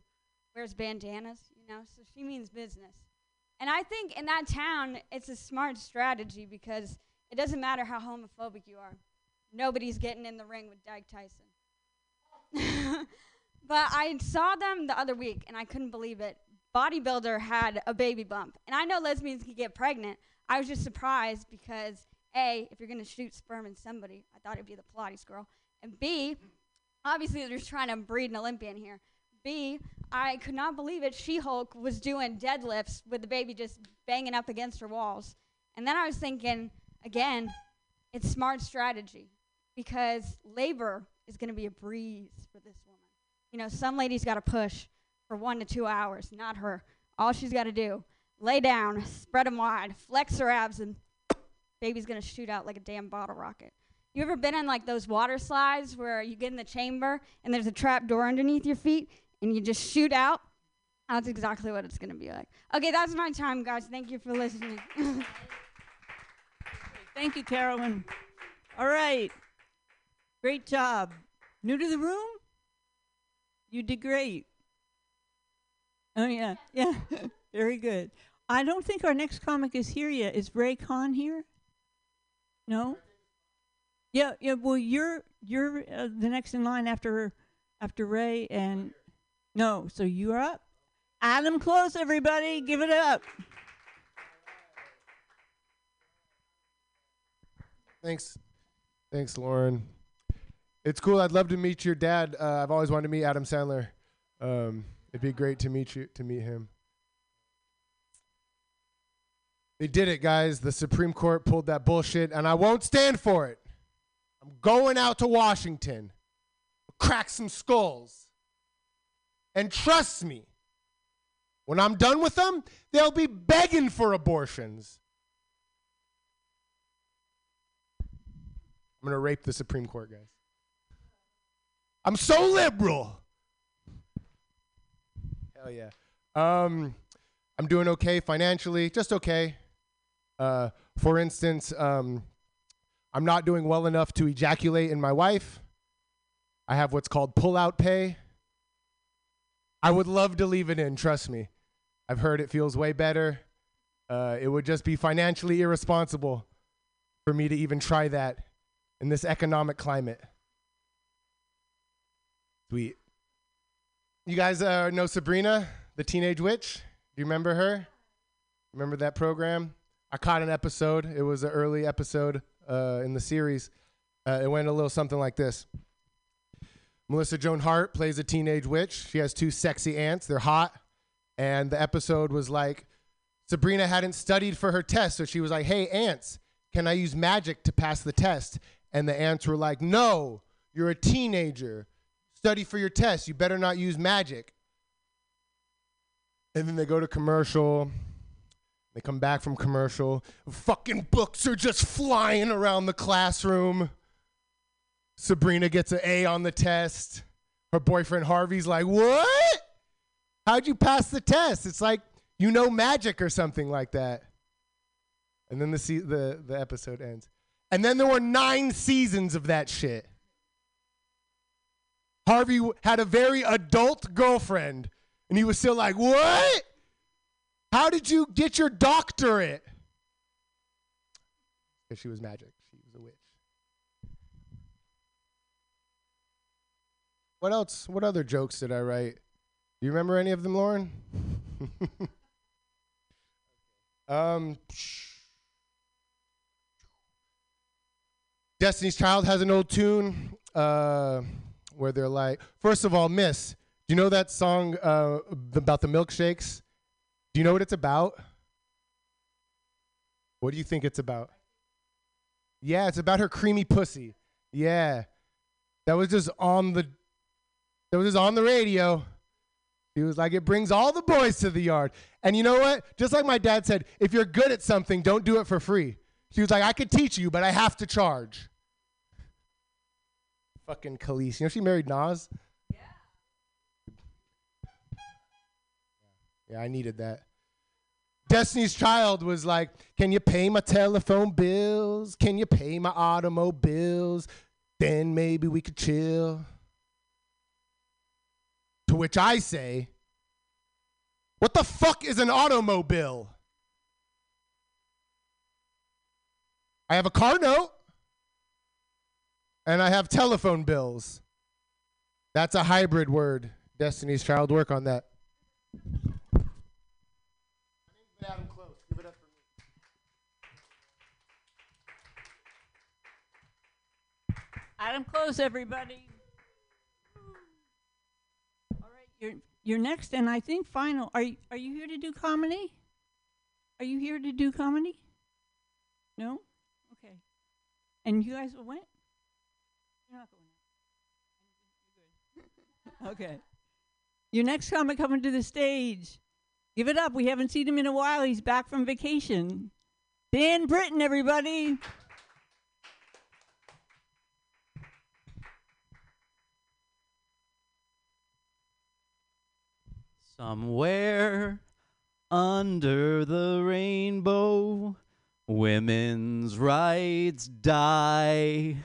wears bandanas, you know, so she means business. And I think in that town, it's a smart strategy because it doesn't matter how homophobic you are. Nobody's getting in the ring with Dyke Tyson. but I saw them the other week and I couldn't believe it. Bodybuilder had a baby bump. And I know lesbians can get pregnant. I was just surprised because A, if you're going to shoot sperm in somebody, I thought it'd be the Pilates girl. And B, obviously they're just trying to breed an Olympian here. B, I could not believe it. She Hulk was doing deadlifts with the baby just banging up against her walls. And then I was thinking, again, it's smart strategy because labor is going to be a breeze for this woman. You know, some ladies got to push for one to two hours, not her. All she's got to do, lay down, spread them wide, flex her abs, and baby's going to shoot out like a damn bottle rocket. You ever been in like those water slides where you get in the chamber and there's a trap door underneath your feet and you just shoot out? That's exactly what it's going to be like. Okay, that's my time, guys. Thank you for listening. Thank you, Carolyn. All right. Great job. New to the room? You did great. Oh, yeah. Yeah. Very good. I don't think our next comic is here yet. Is Ray Khan here? No? Yeah, yeah. Well, you're you're uh, the next in line after after Ray and no. So you're up. Adam Close, everybody, give it up. Thanks. Thanks, Lauren. It's cool. I'd love to meet your dad. Uh, I've always wanted to meet Adam Sandler. Um, it'd be great to meet you to meet him. They did it, guys. The Supreme Court pulled that bullshit, and I won't stand for it. I'm going out to Washington, crack some skulls. And trust me, when I'm done with them, they'll be begging for abortions. I'm going to rape the Supreme Court, guys. I'm so liberal. Hell yeah. Um, I'm doing okay financially, just okay. Uh, for instance, um, I'm not doing well enough to ejaculate in my wife. I have what's called pull-out pay. I would love to leave it in, trust me. I've heard it feels way better. Uh, it would just be financially irresponsible for me to even try that in this economic climate. Sweet. You guys uh, know Sabrina, the teenage witch? Do you remember her? Remember that program? I caught an episode. It was an early episode uh, in the series. Uh, it went a little something like this. Melissa Joan Hart plays a teenage witch. She has two sexy aunts. They're hot. And the episode was like Sabrina hadn't studied for her test. So she was like, hey, aunts, can I use magic to pass the test? And the aunts were like, no, you're a teenager. Study for your test. You better not use magic. And then they go to commercial. They come back from commercial. Fucking books are just flying around the classroom. Sabrina gets an A on the test. Her boyfriend Harvey's like, What? How'd you pass the test? It's like you know magic or something like that. And then the, se- the, the episode ends. And then there were nine seasons of that shit. Harvey had a very adult girlfriend, and he was still like, What? How did you get your doctorate? Because she was magic. She was a witch. What else? What other jokes did I write? Do you remember any of them, Lauren? um, Destiny's Child has an old tune uh, where they're like, first of all, Miss, do you know that song uh, about the milkshakes? Do you know what it's about? What do you think it's about? Yeah, it's about her creamy pussy. Yeah. That was just on the that was just on the radio. He was like, it brings all the boys to the yard. And you know what? Just like my dad said, if you're good at something, don't do it for free. She was like, I could teach you, but I have to charge. Fucking Kelis. You know she married Nas? Yeah. Yeah, I needed that. Destiny's Child was like, Can you pay my telephone bills? Can you pay my automobiles? Then maybe we could chill. To which I say, What the fuck is an automobile? I have a car note and I have telephone bills. That's a hybrid word. Destiny's Child work on that. Adam Close. Everybody. All right, you're you're next, and I think final. Are you are you here to do comedy? Are you here to do comedy? No. Okay. And you guys went? You're not going. Okay. Your next comic coming to the stage. Give it up. We haven't seen him in a while. He's back from vacation. Dan Britton, everybody. Somewhere under the rainbow, women's rights die.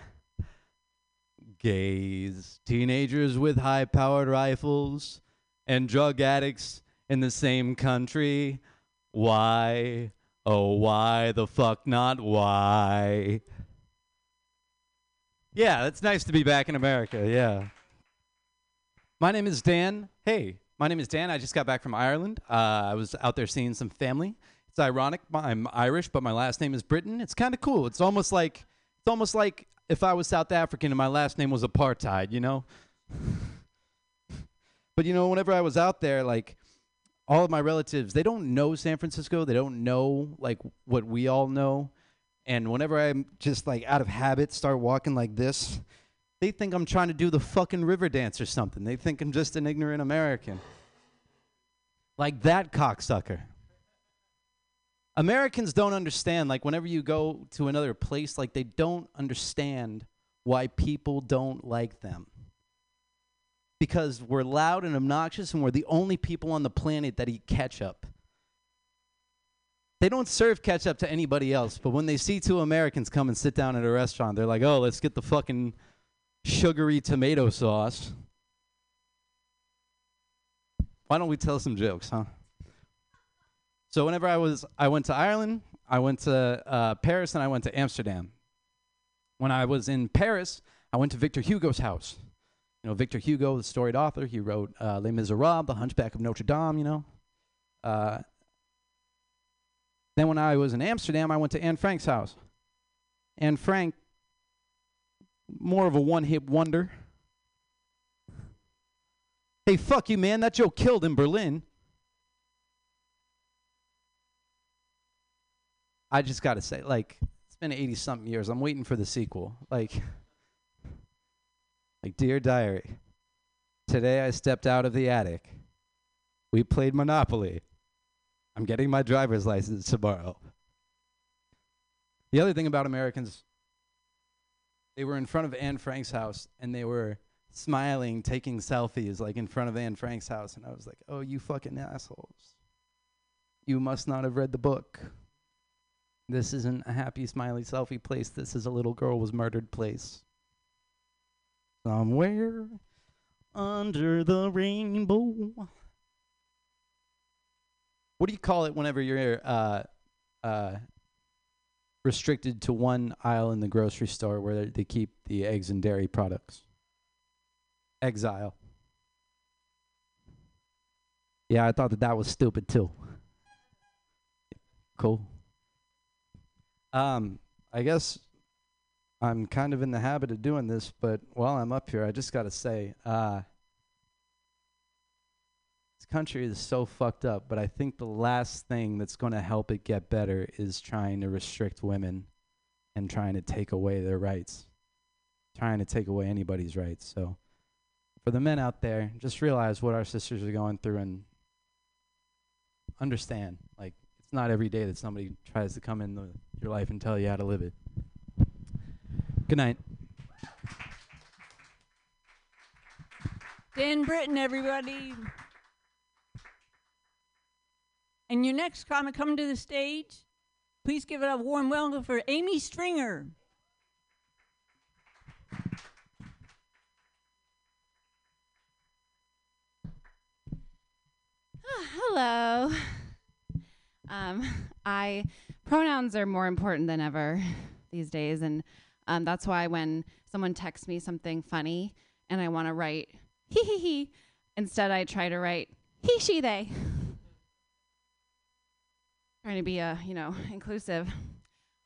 Gays, teenagers with high powered rifles, and drug addicts in the same country. Why? Oh, why the fuck not? Why? Yeah, it's nice to be back in America. Yeah. My name is Dan. Hey, my name is Dan. I just got back from Ireland. Uh, I was out there seeing some family. It's ironic. I'm Irish, but my last name is Britain. It's kind of cool. It's almost like it's almost like if I was South African and my last name was apartheid. You know. but you know, whenever I was out there, like all of my relatives, they don't know San Francisco. They don't know like what we all know. And whenever I'm just like out of habit, start walking like this, they think I'm trying to do the fucking river dance or something. They think I'm just an ignorant American. Like that cocksucker. Americans don't understand, like, whenever you go to another place, like, they don't understand why people don't like them. Because we're loud and obnoxious, and we're the only people on the planet that eat ketchup. They don't serve ketchup to anybody else, but when they see two Americans come and sit down at a restaurant, they're like, oh, let's get the fucking sugary tomato sauce. Why don't we tell some jokes, huh? So whenever I was, I went to Ireland, I went to uh, Paris, and I went to Amsterdam. When I was in Paris, I went to Victor Hugo's house. You know, Victor Hugo, the storied author, he wrote uh, Les Miserables, The Hunchback of Notre Dame. You know. Uh, then when I was in Amsterdam, I went to Anne Frank's house. Anne Frank, more of a one-hit wonder. Hey, fuck you, man. That joke killed in Berlin. I just got to say, like, it's been 80 something years. I'm waiting for the sequel. Like, like, Dear Diary, today I stepped out of the attic. We played Monopoly. I'm getting my driver's license tomorrow. The other thing about Americans, they were in front of Anne Frank's house and they were smiling, taking selfies, like in front of Anne Frank's house. And I was like, oh, you fucking assholes. You must not have read the book. This isn't a happy, smiley selfie place. This is a little girl was murdered place. Somewhere under the rainbow. What do you call it whenever you're uh, uh, restricted to one aisle in the grocery store where they keep the eggs and dairy products? Exile. Yeah, I thought that that was stupid too. Cool. Um, I guess I'm kind of in the habit of doing this, but while I'm up here, I just got to say, uh, this country is so fucked up, but I think the last thing that's going to help it get better is trying to restrict women and trying to take away their rights, trying to take away anybody's rights. So, for the men out there, just realize what our sisters are going through and understand. Like, it's not every day that somebody tries to come in the, your life and tell you how to live it. Good night. Dan Britton, everybody. And your next comic coming to the stage, please give it a warm welcome for Amy Stringer. Ah, hello. Um, I pronouns are more important than ever these days, and um, that's why when someone texts me something funny and I want to write he he he, instead I try to write he she they. Trying to be a you know inclusive.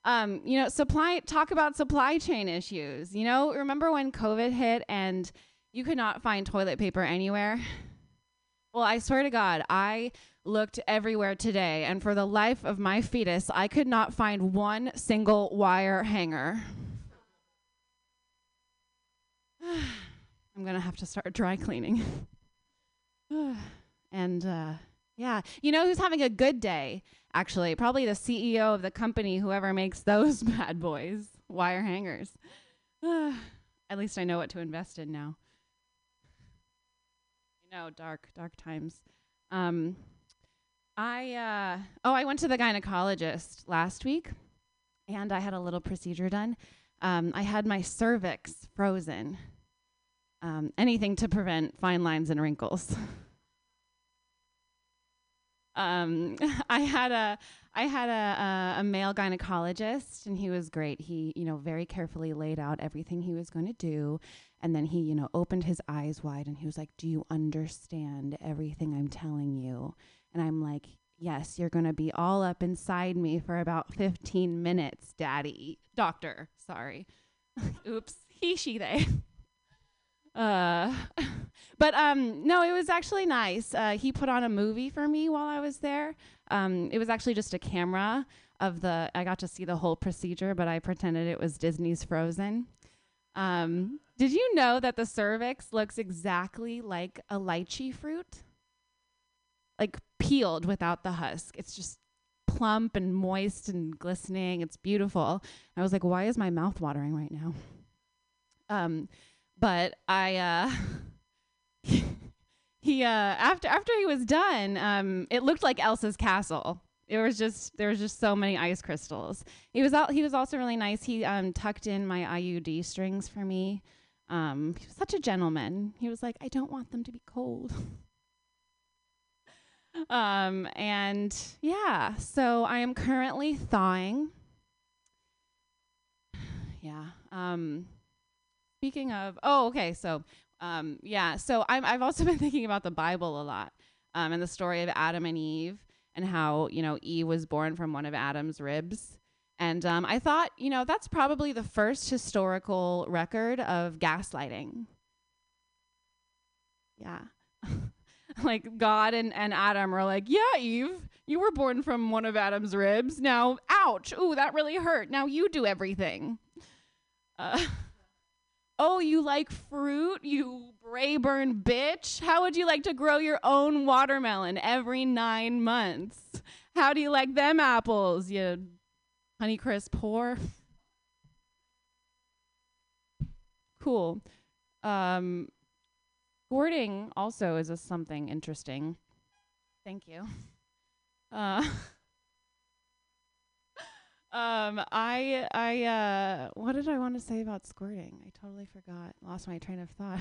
Um, you know, supply talk about supply chain issues. You know, remember when COVID hit and you could not find toilet paper anywhere? Well, I swear to God, I looked everywhere today, and for the life of my fetus, I could not find one single wire hanger. I'm gonna have to start dry cleaning. and uh, yeah, you know who's having a good day? Actually, probably the CEO of the company, whoever makes those bad boys, wire hangers. At least I know what to invest in now. You know, dark, dark times. Um, I uh, oh, I went to the gynecologist last week, and I had a little procedure done. Um, I had my cervix frozen. Um, anything to prevent fine lines and wrinkles. um, I had a I had a, a, a male gynecologist, and he was great. He, you know, very carefully laid out everything he was going to do, and then he, you know, opened his eyes wide, and he was like, "Do you understand everything I'm telling you?" And I'm like, "Yes, you're going to be all up inside me for about 15 minutes, Daddy, Doctor. Sorry, oops, he, she, they." Uh, but um, no, it was actually nice. Uh, he put on a movie for me while I was there. Um, it was actually just a camera of the. I got to see the whole procedure, but I pretended it was Disney's Frozen. Um, did you know that the cervix looks exactly like a lychee fruit? Like peeled without the husk. It's just plump and moist and glistening. It's beautiful. I was like, why is my mouth watering right now? Um, but I uh he uh after after he was done, um it looked like Elsa's castle. It was just there was just so many ice crystals. He was he was also really nice. He um tucked in my IUD strings for me. Um he was such a gentleman. He was like, "I don't want them to be cold." um and yeah, so I am currently thawing. Yeah. Um speaking of, oh, okay, so um, yeah, so I'm, I've also been thinking about the Bible a lot um, and the story of Adam and Eve and how you know Eve was born from one of Adam's ribs. And um, I thought, you know, that's probably the first historical record of gaslighting. Yeah. like God and, and Adam are like, yeah, Eve, you were born from one of Adam's ribs. Now, ouch. Ooh, that really hurt. Now you do everything. Uh, oh, you like fruit, you Braeburn bitch? How would you like to grow your own watermelon every nine months? How do you like them apples, you Honeycrisp whore? Cool. Um, squirting also is a something interesting. Thank you. Uh, um, I I uh, what did I want to say about squirting? I totally forgot. Lost my train of thought.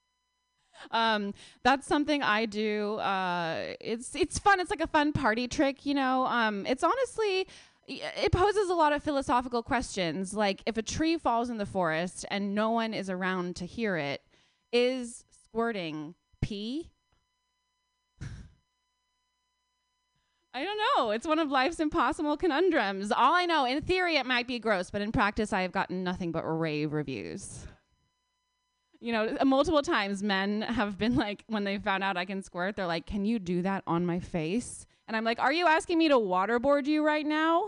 um, that's something I do. Uh, it's it's fun. It's like a fun party trick, you know. Um, it's honestly it poses a lot of philosophical questions. Like if a tree falls in the forest and no one is around to hear it, is squirting pee? I don't know. It's one of life's impossible conundrums. All I know, in theory, it might be gross, but in practice, I have gotten nothing but rave reviews. You know, uh, multiple times men have been like, when they found out I can squirt, they're like, Can you do that on my face? And I'm like, Are you asking me to waterboard you right now?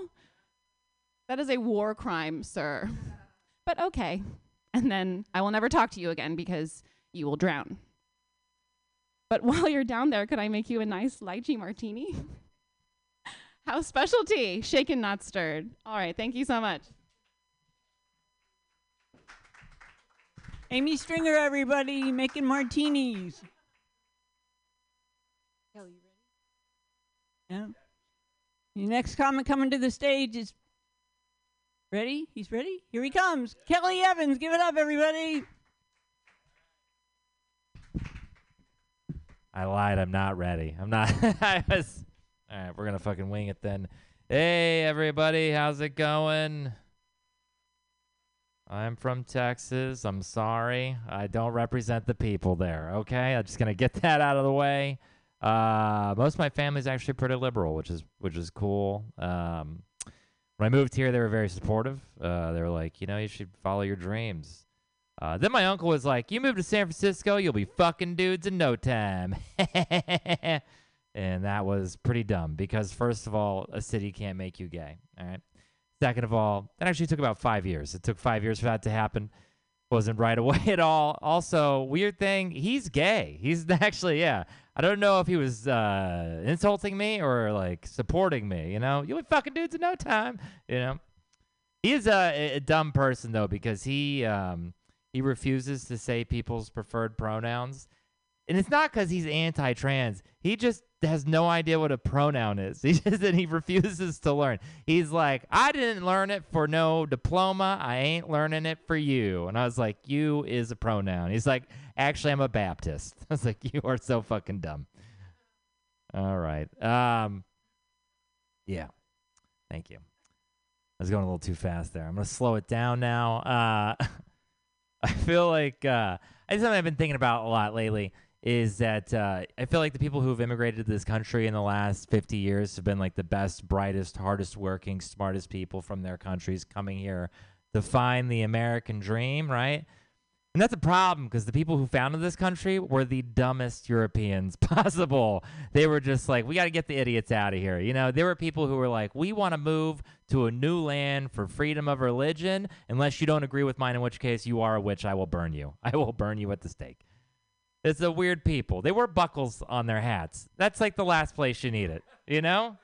That is a war crime, sir. But okay. And then I will never talk to you again because you will drown. But while you're down there, could I make you a nice lychee martini? House specialty, shaken, not stirred. All right, thank you so much. Amy Stringer, everybody, making martinis. Kelly, you ready? Yeah. Your next comic coming to the stage is ready. He's ready. Here he comes. Kelly Evans. Give it up, everybody. I lied. I'm not ready. I'm not. I was. All right, we're gonna fucking wing it then. Hey, everybody, how's it going? I'm from Texas. I'm sorry. I don't represent the people there. Okay, I'm just gonna get that out of the way. Uh, most of my family's actually pretty liberal, which is which is cool. Um, when I moved here, they were very supportive. Uh, they were like, you know, you should follow your dreams. Uh, then my uncle was like, "You move to San Francisco, you'll be fucking dudes in no time." and that was pretty dumb because first of all, a city can't make you gay. All right. Second of all, that actually took about five years. It took five years for that to happen. Wasn't right away at all. Also, weird thing, he's gay. He's actually, yeah. I don't know if he was uh, insulting me or like supporting me. You know, you'll be fucking dudes in no time. You know, he is a, a dumb person though because he um, he refuses to say people's preferred pronouns, and it's not because he's anti-trans. He just has no idea what a pronoun is. He just and he refuses to learn. He's like, I didn't learn it for no diploma. I ain't learning it for you. And I was like, you is a pronoun. He's like, actually, I'm a Baptist. I was like, you are so fucking dumb. All right. Um. Yeah. Thank you. I was going a little too fast there. I'm gonna slow it down now. Uh, I feel like uh, it's something I've been thinking about a lot lately. Is that uh, I feel like the people who have immigrated to this country in the last 50 years have been like the best, brightest, hardest working, smartest people from their countries coming here to find the American dream, right? And that's a problem because the people who founded this country were the dumbest Europeans possible. They were just like, we got to get the idiots out of here. You know, there were people who were like, we want to move to a new land for freedom of religion, unless you don't agree with mine, in which case you are a witch. I will burn you. I will burn you at the stake. It's a weird people. They wear buckles on their hats. That's like the last place you need it. You know?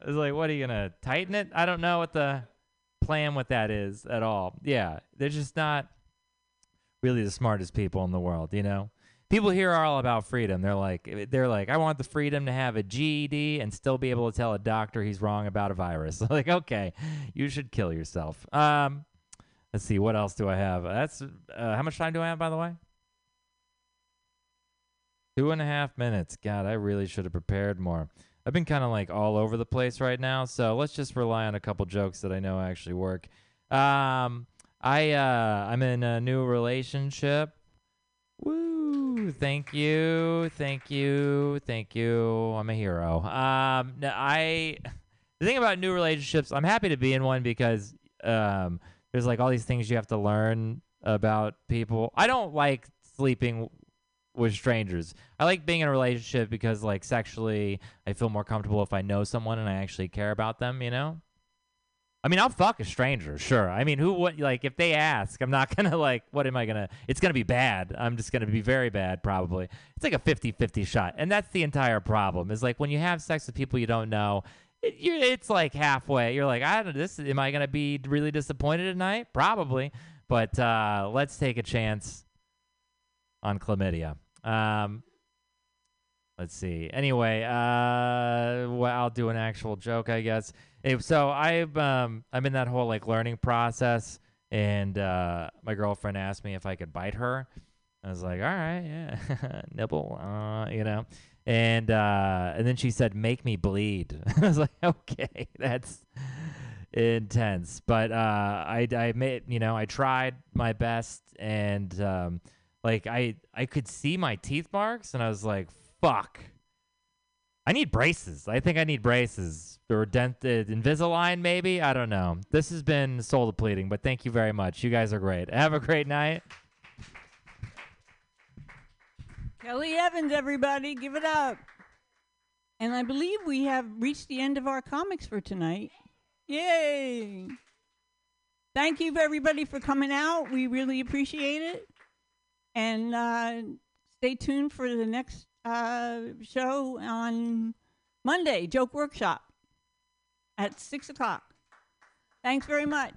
It's like, what are you gonna tighten it? I don't know what the plan with that is at all. Yeah, they're just not really the smartest people in the world. You know? People here are all about freedom. They're like, they're like, I want the freedom to have a GED and still be able to tell a doctor he's wrong about a virus. like, okay, you should kill yourself. Um, let's see, what else do I have? That's uh, how much time do I have, by the way? Two and a half minutes. God, I really should have prepared more. I've been kind of like all over the place right now, so let's just rely on a couple jokes that I know actually work. Um, I uh, I'm in a new relationship. Woo! Thank you, thank you, thank you. I'm a hero. Um, I the thing about new relationships, I'm happy to be in one because um, there's like all these things you have to learn about people. I don't like sleeping with strangers. I like being in a relationship because like sexually, I feel more comfortable if I know someone and I actually care about them. You know. I mean, I'll fuck a stranger, sure. I mean, who would like if they ask? I'm not gonna like. What am I gonna? It's gonna be bad. I'm just gonna be very bad, probably. It's like a 50-50 shot, and that's the entire problem. Is like when you have sex with people you don't know, it, it's like halfway. You're like, I don't. This am I gonna be really disappointed tonight? Probably. But uh, let's take a chance on chlamydia. Um, let's see. Anyway, uh, well, I'll do an actual joke, I guess. If- so I've um, I'm in that whole like learning process, and uh, my girlfriend asked me if I could bite her. I was like, all right, yeah, nibble, uh, you know. And uh, and then she said, "Make me bleed." I was like, "Okay, that's intense." But uh, I I made you know I tried my best, and um, like I I could see my teeth marks, and I was like, "Fuck." I need braces. I think I need braces or dented uh, Invisalign, maybe. I don't know. This has been soul depleting, but thank you very much. You guys are great. Have a great night. Kelly Evans, everybody, give it up. And I believe we have reached the end of our comics for tonight. Yay! Thank you, everybody, for coming out. We really appreciate it. And uh, stay tuned for the next uh, show on Monday, Joke Workshop at 6 o'clock. Thanks very much.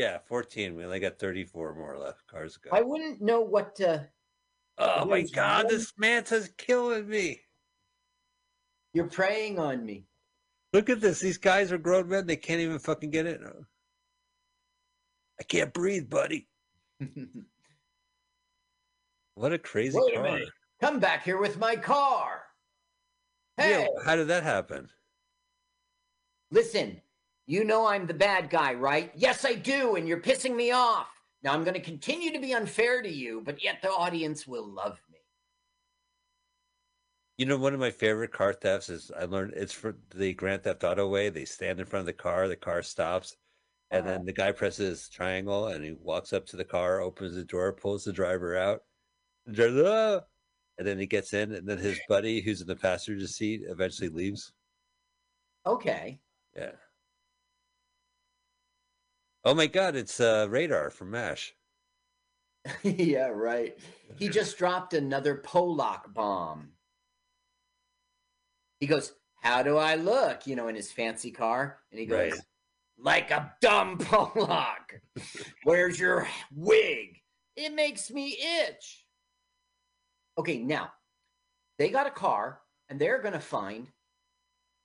Yeah, 14. We only got 34 more left cars go. I wouldn't know what to. oh my God, one- this manta's killing me. You're preying on me. Look at this. These guys are grown men. They can't even fucking get it. I can't breathe, buddy. What a crazy Wait a car. minute. Come back here with my car. Hey, Yeah, how did that happen? listen. You know I'm the bad guy, right? Yes, I do, and you're pissing me off. Now I'm going to continue to be unfair to you, but yet the audience will love me. You know, one of my favorite car thefts is I learned it's for the Grand Theft Auto way. They stand in front of the car, the car stops, and then the guy presses triangle and he walks up to the car, opens the door, pulls the driver out, and, "Ah!" and then he gets in, and then his buddy who's in the passenger seat eventually leaves. Okay. Yeah. Oh my God! It's uh, radar from Mash. yeah, right. He just dropped another Polak bomb. He goes, How do I look? You know, in his fancy car. And he goes, Right. Like a dumb Polak. Where's your wig? It makes me itch. Okay, now, they got a car and they're going to find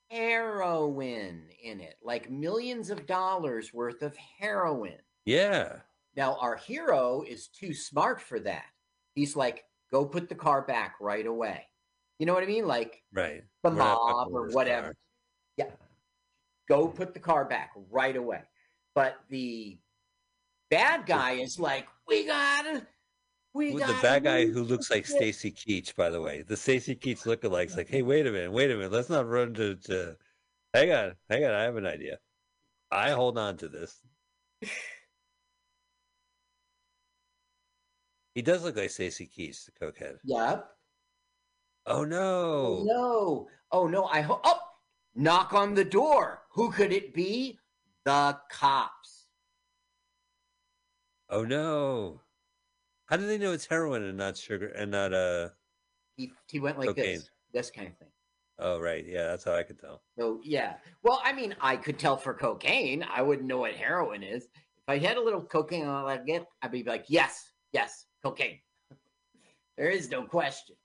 heroin in it, like millions of dollars worth of heroin. Yeah. Now, our hero is too smart for that. He's like, go put the car back right away. You know what I mean? Like Right. the We're mob or whatever. car. Yeah. Go put the car back right away. But the bad guy is like, we gotta, we With gotta. the bad guy who looks like. Stacy Keach, by the way. The Stacy Keach lookalikes like, hey, wait a minute, wait a minute. Let's not run to, to hang on, hang on, I have an idea. I hold on to this. he does look like Stacy Keach, the cokehead. Yep. Oh no. Oh, no. Oh, no. I hope. Oh, knock on the door. Who could it be? The cops. Oh no. How do they know it's heroin and not sugar and not uh He, he went like Cocaine. this. This kind of thing. oh right, yeah, that's how I could tell. So yeah. Well, I mean, I could tell for cocaine. I wouldn't know what heroin is. If I had a little cocaine on it, I'd be like, yes, yes, cocaine. there is no question.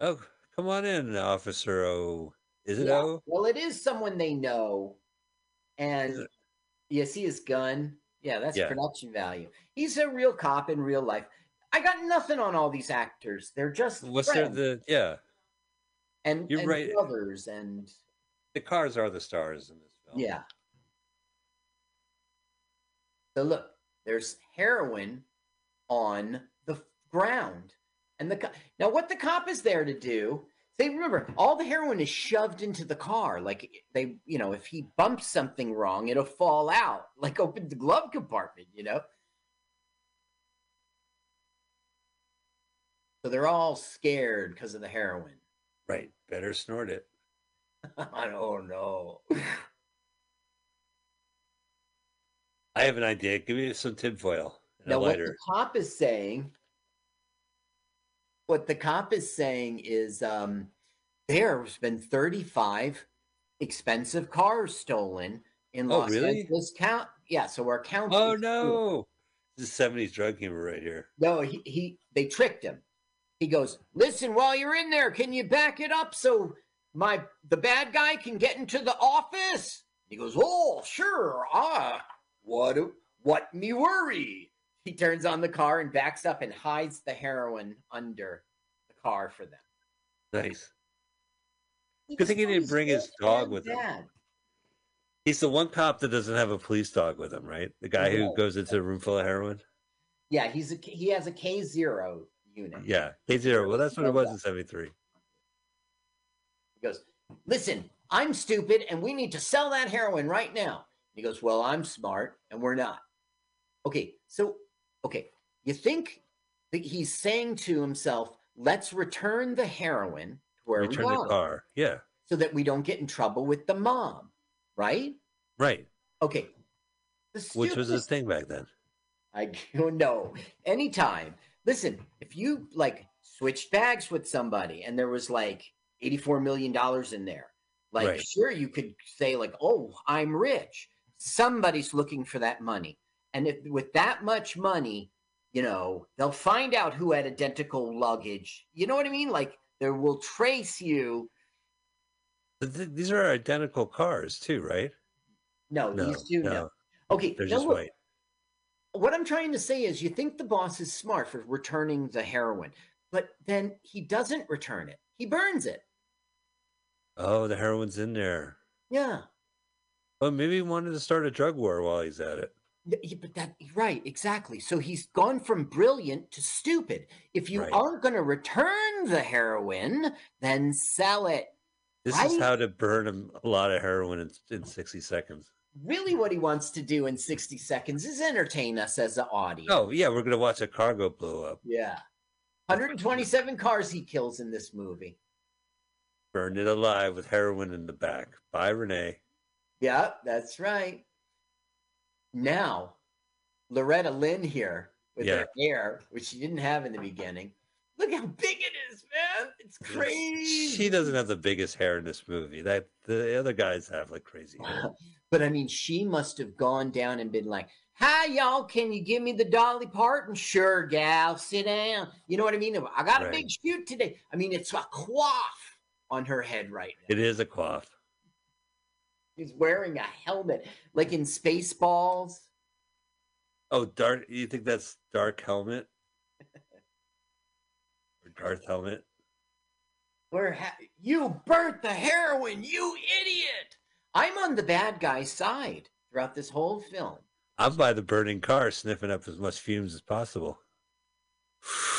Oh, come on in, Officer O. Is it Yeah. O? Well, it is someone they know, and you see his gun. Yeah, that's Yeah. production value. He's a real cop in real life. I got nothing on all these actors. They're just What's there the yeah. and, you're and right. brothers and The cars are the stars in this film. Yeah. So look, there's heroin on the ground, and the co- now what the cop is there to do? Say, remember, all the heroin is shoved into the car. Like they, you know, if he bumps something wrong, it'll fall out. Like open the glove compartment, you know. So they're all scared because of the heroin. Right. Better snort it. I don't know. I have an idea. Give me some tinfoil and Now, a what the cop is saying, what the cop is saying is, um, there's been 35 expensive cars stolen in Oh, Los really? Angeles Count. Yeah, so our county. Oh no! This is seventies drug humor right here. No, he, he they tricked him. He goes, "Listen, while you're in there, can you back it up so my the bad guy can get into the office?" He goes, "Oh, sure. Ah, what what me worry." He turns on the car and backs up and hides the heroin under the car for them. Nice. Good thing he didn't bring his dog with him. He's the one cop that doesn't have a police dog with him, right? The guy who goes into a room full of heroin. Yeah, he's a he has a K zero unit. Yeah, K zero. Well, that's what it was in '73. He goes, Listen, I'm stupid and we need to sell that heroin right now. He goes, Well, I'm smart and we're not. Okay, so, okay, you think that he's saying to himself, Let's return the heroin where Return we the got it car. Yeah, so that we don't get in trouble with the mob, right? right. Okay. The Which was his thing back then. I don't know. Anytime. Listen, if you like switched bags with somebody and there was like $84 million in there, like Right. sure you could say like, "Oh, I'm rich." Somebody's looking for that money. And if with that much money, you know, they'll find out who had identical luggage. You know what I mean? Like they will trace you th- these are identical cars too, right? No, No, these two no. no. Okay, They're just look, white. What I'm trying to say is, you think the boss is smart for returning the heroin, but then he doesn't return it. He burns it. Oh, the heroin's in there. Yeah. Well, maybe he wanted to start a drug war while he's at it. Yeah, but that right, exactly. So he's gone from brilliant to stupid. If you Right. aren't going to return the heroin, then sell it. This right? is how to burn a lot of heroin in, in 60 seconds. really what he wants to do in 60 seconds is entertain us as an audience. Oh, yeah, we're going to watch a cargo blow up. Yeah. 127 cars he kills in this movie. Burned it alive with heroin in the back. Bye, Renee. Yeah, that's right. Now, Loretta Lynn here with her hair, which she didn't have in the beginning. Look how big it is, man. It's crazy. She doesn't have the biggest hair in this movie. That the other guys have like crazy hair. But I mean, she must have gone down and been like, Hi, y'all. Can you give me the Dolly Parton? Sure, gal. Sit down. You know what I mean? I got a Right. big shoot today. I mean, it's a coif on her head right now. It is a coif. She's wearing a helmet, like in Spaceballs. Oh, Dark. You think that's Dark Helmet? or Darth Helmet? Where ha- you burnt the heroin, you idiot! I'm on the bad guy's side throughout this whole film. I'm by the burning car, sniffing up as much fumes as possible.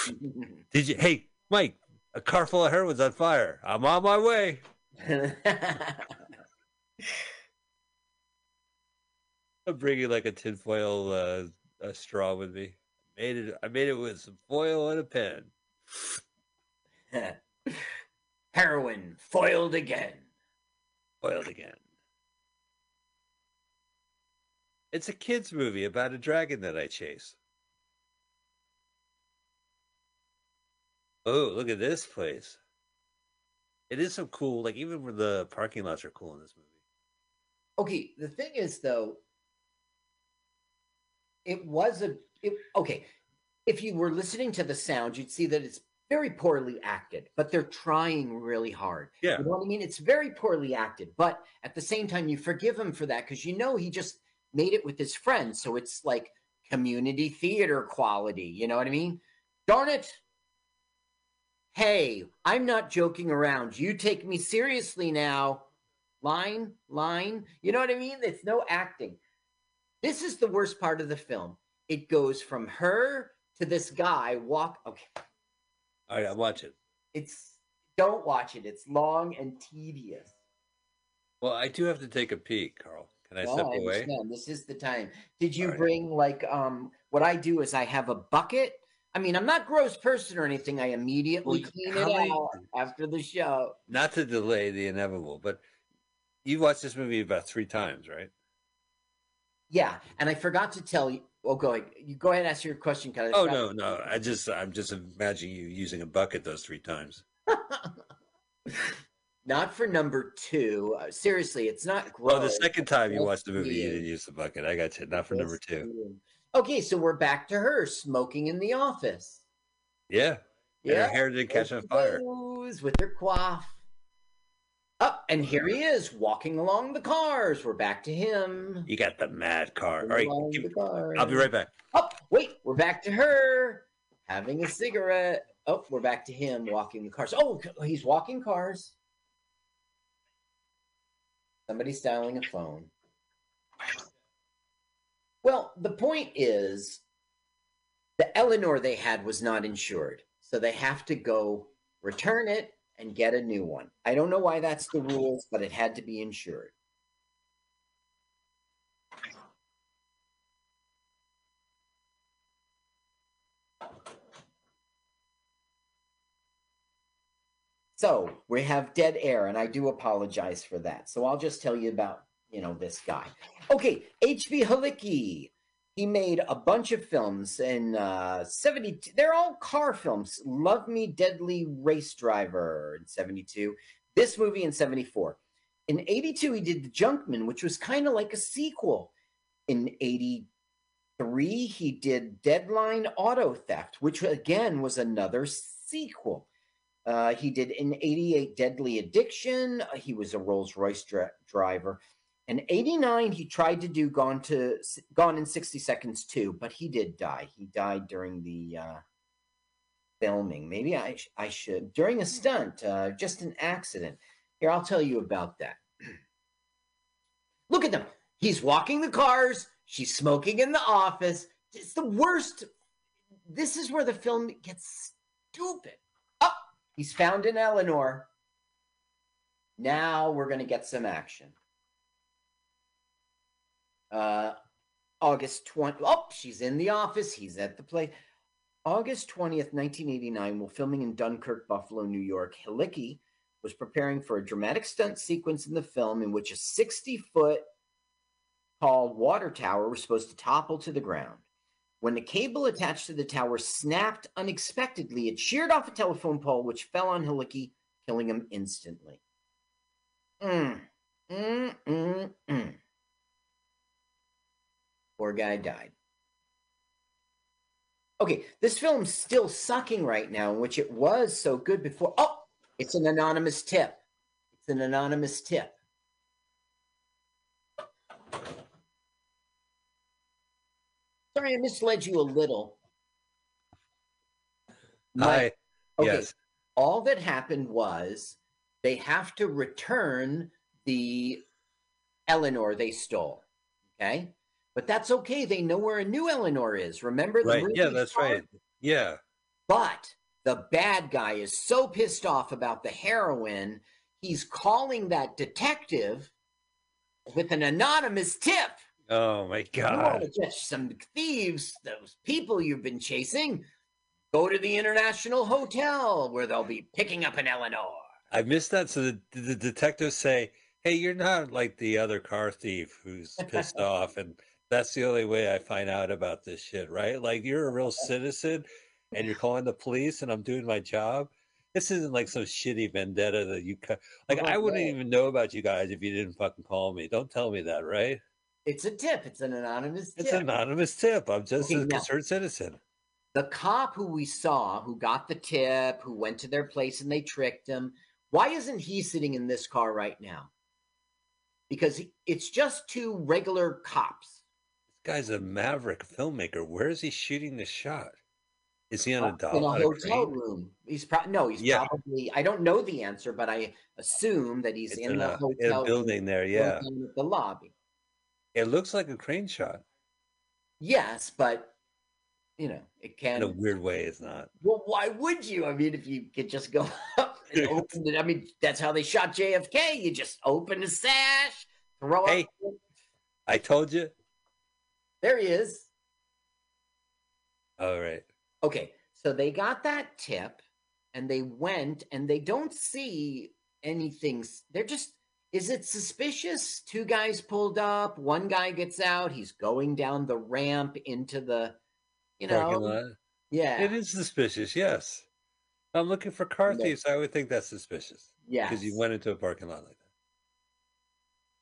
Did you? Hey, Mike, a car full of heroin's on fire. I'm on my way. I'm bringing like a tinfoil uh, a straw with me. Made it. I made it with some foil and a pen. heroin foiled again. Foiled again. It's a kids' movie about a dragon that I chase. Oh, look at this place. It is so cool. Like even the parking lots are cool in this movie. Okay, the thing is though, it was a it, okay. If you were listening to the sound, you'd see that it's very poorly acted, but they're trying really hard. Yeah. You know what I mean? It's very poorly acted, but at the same time, you forgive him for that because you know he just made it with his friends. So it's like community theater quality. You know what I mean? Darn it. Hey, I'm not joking around. You take me seriously now. Line, line. You know what I mean? It's no acting. This is the worst part of the film. It goes from her to this guy walk. Okay. All right, I'll watch it. It's don't watch it. It's long and tedious. Well, I do have to take a peek, Carl. Can I No, step I away? This is the time. Did you right. bring like um what I do is I have a bucket. I mean, I'm not gross person or anything. I immediately Well, clean it many- out after the show. Not to delay the inevitable, but you've watched this movie about three times, right? Yeah, and I forgot to tell you. Oh, go ahead. You go ahead and ask your question. 'cause I Oh no, no. I just I'm just imagining you using a bucket those three times. Not for number two. Uh, seriously, it's not gross. Oh, the second time you watched the movie, you didn't use the bucket. I got you. Not for number two. Okay, so we're back to her smoking in the office. Yeah. And Yeah. her hair didn't catch on fire. With her coif. Up, and here he uh-huh. is walking along the cars. We're back to him. You got the mad car. All right, give- I'll be right back. Oh, wait, we're back to her having a cigarette. Oh, we're back to him walking the cars. Oh, he's walking cars. Somebody's dialing a phone. Well, the point is the Eleanor they had was not insured. So they have to go return it and get a new one. I don't know why that's the rules, but it had to be insured. So we have dead air, and I do apologize for that. So I'll just tell you about you know this guy. Okay, H.B. Halicki. He made a bunch of films in uh, 70. They're all car films. Love Me, Deadly Race Driver in 72. This movie in 74. In 82, he did The Junkman, which was kind of like a sequel. In 83, he did Deadline Auto Theft, which again was another sequel. Uh, he did in 88 Deadly Addiction. He was a Rolls Royce dri- driver. In 89, he tried to do Gone to Gone in 60 Seconds too, but he did die. He died during the uh, filming. Maybe I, I should. During a stunt, uh, just an accident. Here, I'll tell you about that. Look at them. He's walking the cars. She's smoking in the office. It's the worst. This is where the film gets stupid. Oh, he's found in Eleanor. Now we're going to get some action. Uh, August 20. Oh, she's in the office. He's at the play. August 20th, 1989, while filming in Dunkirk, Buffalo, New York, Halicki was preparing for a dramatic stunt sequence in the film in which a 60 foot tall water tower was supposed to topple to the ground. When the cable attached to the tower snapped unexpectedly, it sheared off a telephone pole, which fell on Halicki, killing him instantly. Mm, mm, mm, mm. Poor guy died. Okay, this film's still sucking right now, in which it was so good before. Oh, it's an anonymous tip. It's an anonymous tip. Sorry, I misled you a little. Hi. Okay. Yes. All that happened was they have to return the Eleanor they stole. Okay. But that's okay. They know where a new Eleanor is. Remember the Right. Yeah, that's star? right. Yeah. But the bad guy is so pissed off about the heroin, he's calling that detective with an anonymous tip. Oh my God. to catch some thieves, those people you've been chasing? Go to the International Hotel where they'll be picking up an Eleanor. I missed that. So the, the detectives say, "Hey, you're not like the other car thief who's pissed off," and that's the only way I find out about this shit, right? Like you're a real citizen, and you're calling the police, and I'm doing my job. This isn't like mm-hmm. some shitty vendetta that you cut. like. I wouldn't even know about you guys if you didn't fucking call me. Don't tell me that, right? It's a tip. It's an anonymous tip. It's an anonymous tip. I'm just Okay, a now- concerned citizen. the cop who we saw who got the tip who went to their place and they tricked him why isn't he sitting in this car right now because it's just two regular cops guy's a maverick filmmaker. Where is he shooting the shot? Is he on a doll? in a on a hotel room he's probably no he's Yeah. probably i don't know the answer but i assume that he's It's in, in the a- hotel in building there, yeah. the lobby It looks like a crane shot. yes but you know it can In a weird way, it's not. Well, why would you? I mean, if you could just go up and open it. I mean, that's how they shot JFK. You just open the sash, throw Hey. up. I told you. There he is. All right. Okay, so they got that tip and they went and they don't see anything. They're just, is it suspicious? Two guys pulled up, one guy gets out, he's going down the ramp into the, you know. Parking lot. Yeah. It is suspicious, yes. I'm looking for car Yeah. thieves. I would think that's suspicious. Yeah. Because you went into a parking lot like that.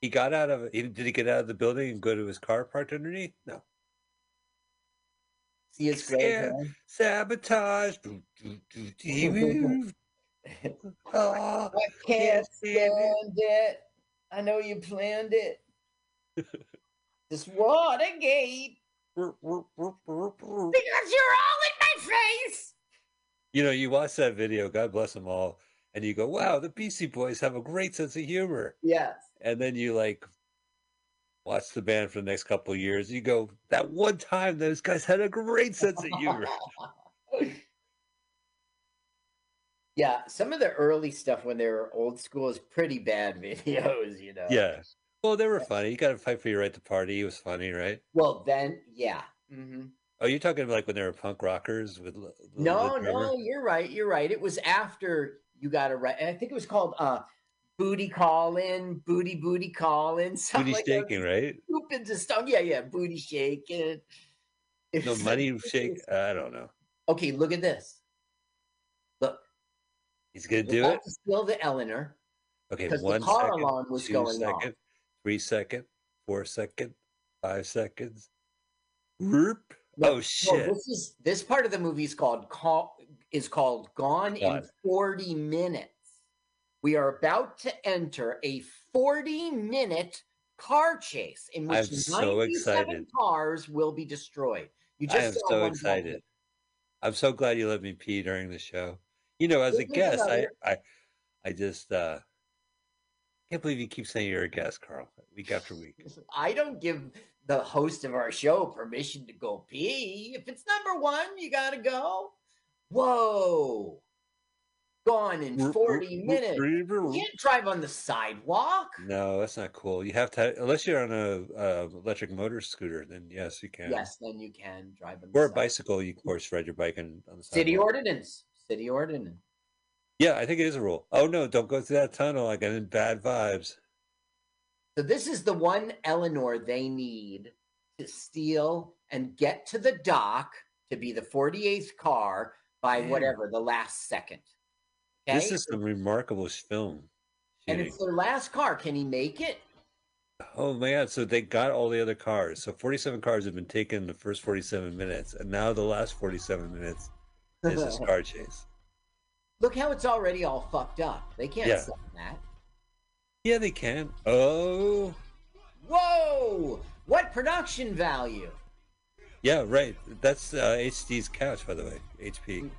He got out of it. he- Did he get out of the building and go to his car parked underneath? No. See his gray Yeah. hair? Sabotage. Oh, ah, I can't stand it. I know you planned it. this Watergate. Because you're all in my face. You know, you watch that video, God bless them all, and you go, wow, the Beastie Boys have a great sense of humor. Yes. And then you like watch the band for the next couple of years. You go, that one time those guys had a great sense of humor. Yeah, some of the early stuff when they were old school is pretty bad videos, you know. yeah. Well, they were funny. You got to fight for your right to party. It was funny, right? Well, then, yeah. hmm Oh, you're talking like when they were punk rockers with No, no, you're right. You're right. It was after you got a right. I think it was called uh, Booty Callin', Booty Booty Callin', something Booty like shaking, right? Stupid to stuff. Yeah, yeah, Booty Shaking. It No money like- shake. I don't know. Okay, look at this. Look. He's gonna do it. to steal the Eleanor. Okay, because the one car second, alarm was going off. second, three second, four second, five seconds. Whoop. No, oh no, shit! this is this part of the movie is called call. is called Gone in 40 Minutes. We are about to enter a 40 minute car chase in which I'm so 97 excited. cars will be destroyed. You just I am so excited. I'm so glad you let me pee during the show. You know, as a guest, I, I, I just uh, can't believe you keep saying you're a guest, Carl, week after week. I don't give the host of our show permission to go pee. If it's number one, you gotta go. Whoa. Gone in 40 minutes. You can't drive on the sidewalk. No, that's not cool. You have to, unless you're on a uh, electric motor scooter, then yes, you can. Yes, then you can drive on the Or a bicycle, you of course ride your bike on, on the sidewalk. City ordinance. City ordinance. Yeah, I think it is a rule. Oh no, don't go through that tunnel. I got in bad vibes. So this is the one Eleanor they need to steal and get to the dock to be the 48th car by Man. whatever the last second. This is some remarkable film. and it's their last car. Can he make it? Oh man! So they got all the other cars. So forty-seven cars have been taken in the first forty-seven minutes, and now the last forty-seven minutes is this car chase. Look how it's already all fucked up. They can't Yeah. sell that. Yeah, they can. Oh, Whoa! What production value? yeah, right. That's uh, HB's couch, by the way. HP.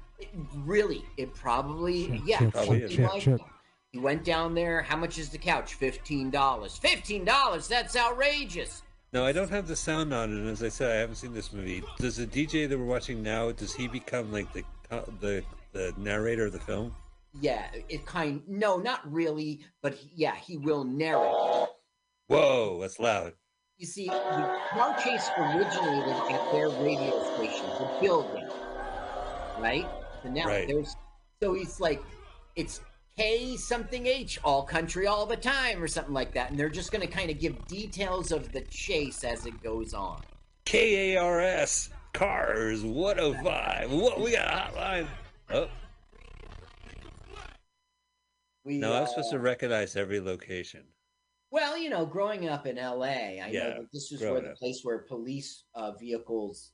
Really? It probably yeah. chip, something chip, chip, like chip. that. He went down there. How much is the couch? Fifteen dollars. Fifteen dollars. That's outrageous. No, I don't have the sound on, and as I said, I haven't seen this movie. Does the DJ that we're watching now? Does he become like the the the narrator of the film? Yeah, it kind. No, not really. But he- yeah, he will narrate. Whoa, that's loud. You see, the car chase originated at their radio station, the building, right? So now Right. there's, so he's like, it's K something H, all country all the time, or something like that, and they're just going to kind of give details of the chase as it goes on. K A R S cars. What a vibe. What we got a hotline. Oh. We, No, I'm supposed uh, to recognize every location. Well, you know, growing up in L.A., I Yeah, know that this was where the up. place where police uh, vehicles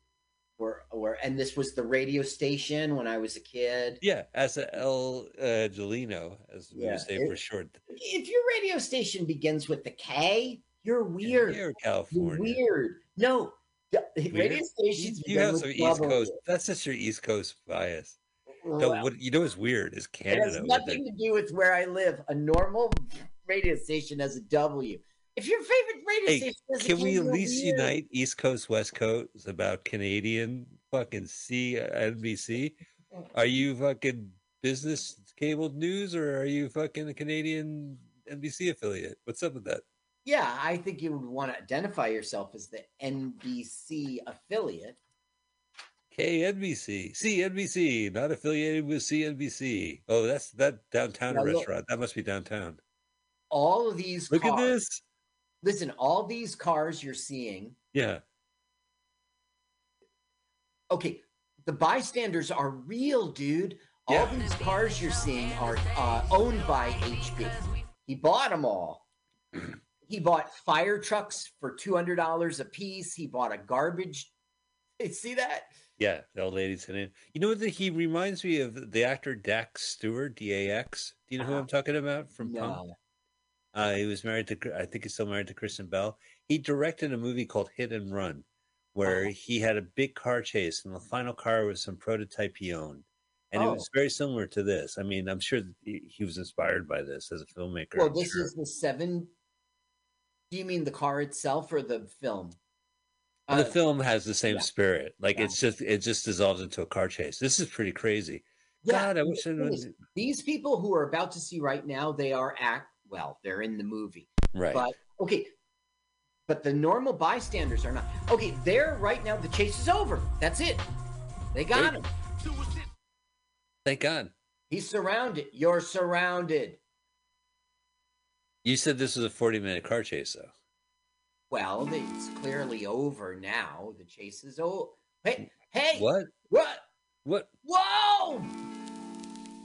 were, were, and this was the radio station when I was a kid. Yeah, as a El uh, Gelino, as we Yeah, would say it- for short. If your radio station begins with the K, you're weird. Here, You're California. weird. No, the- radio stations. You have some East. Coast. That's just your East Coast bias. No, Well, what you know is weird is It has Canada. nothing to do with where I live. A normal radio station has a W. If your favorite radio Hey, station can we at least weird. unite East Coast, West Coast about Canadian fucking C uh, NBC? Are you fucking business cable news or are you fucking a Canadian NBC affiliate? What's up with that? Yeah, I think you would want to identify yourself as the NBC affiliate. KNBC, CNBC, not affiliated with CNBC. Oh, that's that downtown Now look- restaurant. That must be downtown. All of these Look at this. Listen, all these cars you're seeing. Yeah. Okay, the bystanders are real, dude. All these cars you're seeing are uh, owned by HB. He bought them all. He bought fire trucks for two hundred dollars a piece. He bought a garbage. See that? Yeah, the old lady's sitting. You know that he reminds me of the actor Dax Stewart, D A X. Do you know who I'm talking about from Punk'd? Uh, he was married to, I think he's still married to Kristen Bell. He directed a movie called Hit and Run, where he had a big car chase, and the final car was some prototype he owned. And it Oh. was very similar to this. I mean, I'm sure he was inspired by this as a filmmaker. Well, I'm this sure. is the seven. Do you mean the car itself or the film? And the Uh, film has the same yeah. spirit. Like Yeah. it's just it just dissolves into a car chase. This is pretty crazy. Yeah, God, I wish I is, these people who are about to see right now, they are act well, they're in the movie. Right. But okay. But the normal bystanders are not. Okay, there right now, the chase is over. That's it. They got him. Thank God. He's surrounded. You're surrounded. You said this was a 40 minute car chase, though. Well, it's clearly over now. The chase is over. Hey, hey. What? What? What? Whoa!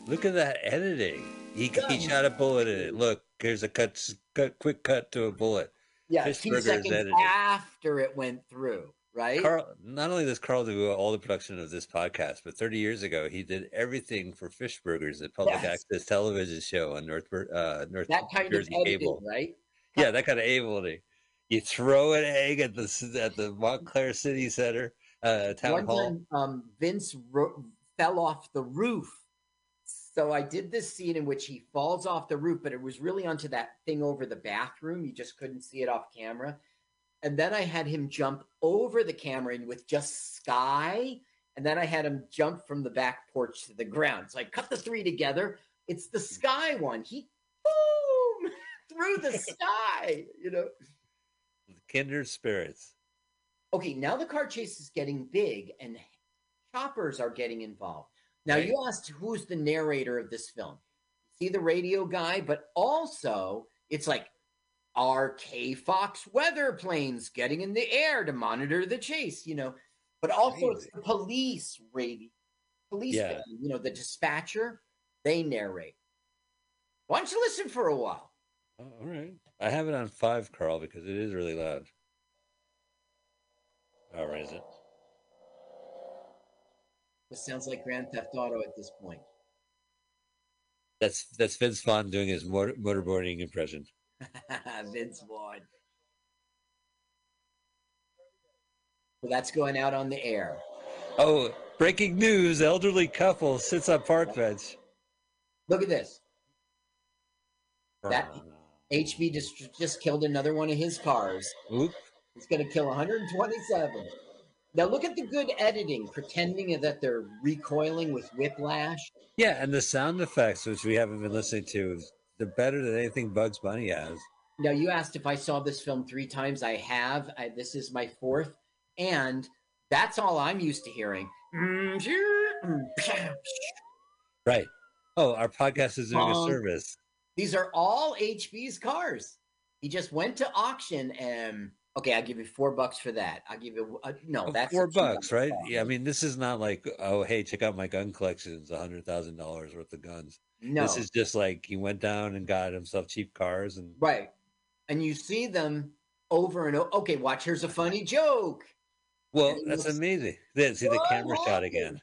Look at that editing. He, he shot a bullet in it. Look, here's a cut, cut quick cut to a bullet. Yeah, two seconds after it went through. right? Carl, not only does Carl do all the production of this podcast, but 30 years ago he did everything for Fish Burgers, the public Yes. access television show on North uh, North that kind Jersey of editing, cable. right? Yeah, that kind of ability. You throw an egg at the at the Montclair City Center uh, town One hall. time, um, Vince ro- fell off the roof. So I did this scene in which he falls off the roof, but it was really onto that thing over the bathroom. You just couldn't see it off camera. And then I had him jump over the camera and with just sky. And then I had him jump from the back porch to the ground. So I cut the three together. It's the sky one. He boom through the sky, you know. Kindred spirits. Okay, now the car chase is getting big and choppers are getting involved. Now, you asked who's the narrator of this film. See the radio guy, but also it's like RK Fox weather planes getting in the air to monitor the chase, you know. But also it's the police radio, police, Yeah. you know, the dispatcher, they narrate. Why don't you listen for a while? Oh, all right. I have it on five, Carl, because it is really loud. All right, is it? This sounds like Grand Theft Auto at this point. That's that's Vince Vaughn doing his motor, motorboarding impression. Vince Vaughn. So that's going out on the air. Oh, breaking news! Elderly couple sits on park bench. Look at this. That uh. HB just just killed another one of his cars. Oop. It's going to kill 127. Now look at the good editing, pretending that they're recoiling with whiplash. Yeah, and the sound effects, which we haven't been listening to, they're better than anything Bugs Bunny has. Now you asked if I saw this film three times. I have. I, this is my fourth, and that's all I'm used to hearing. Right. Oh, our podcast is doing a Um, service. These are all HB's cars. He just went to auction and okay, I'll give you four bucks for that. I'll give you uh, no, Oh, that's four bucks, right? Yeah, I mean, this is not like, oh, hey, check out my gun collection. It's a hundred thousand dollars worth of guns. No. this is just like he went down and got himself cheap cars, and Right. And you see them over and over. Okay, watch. Here's a funny joke. well, that's amazing. Then see the camera shot again.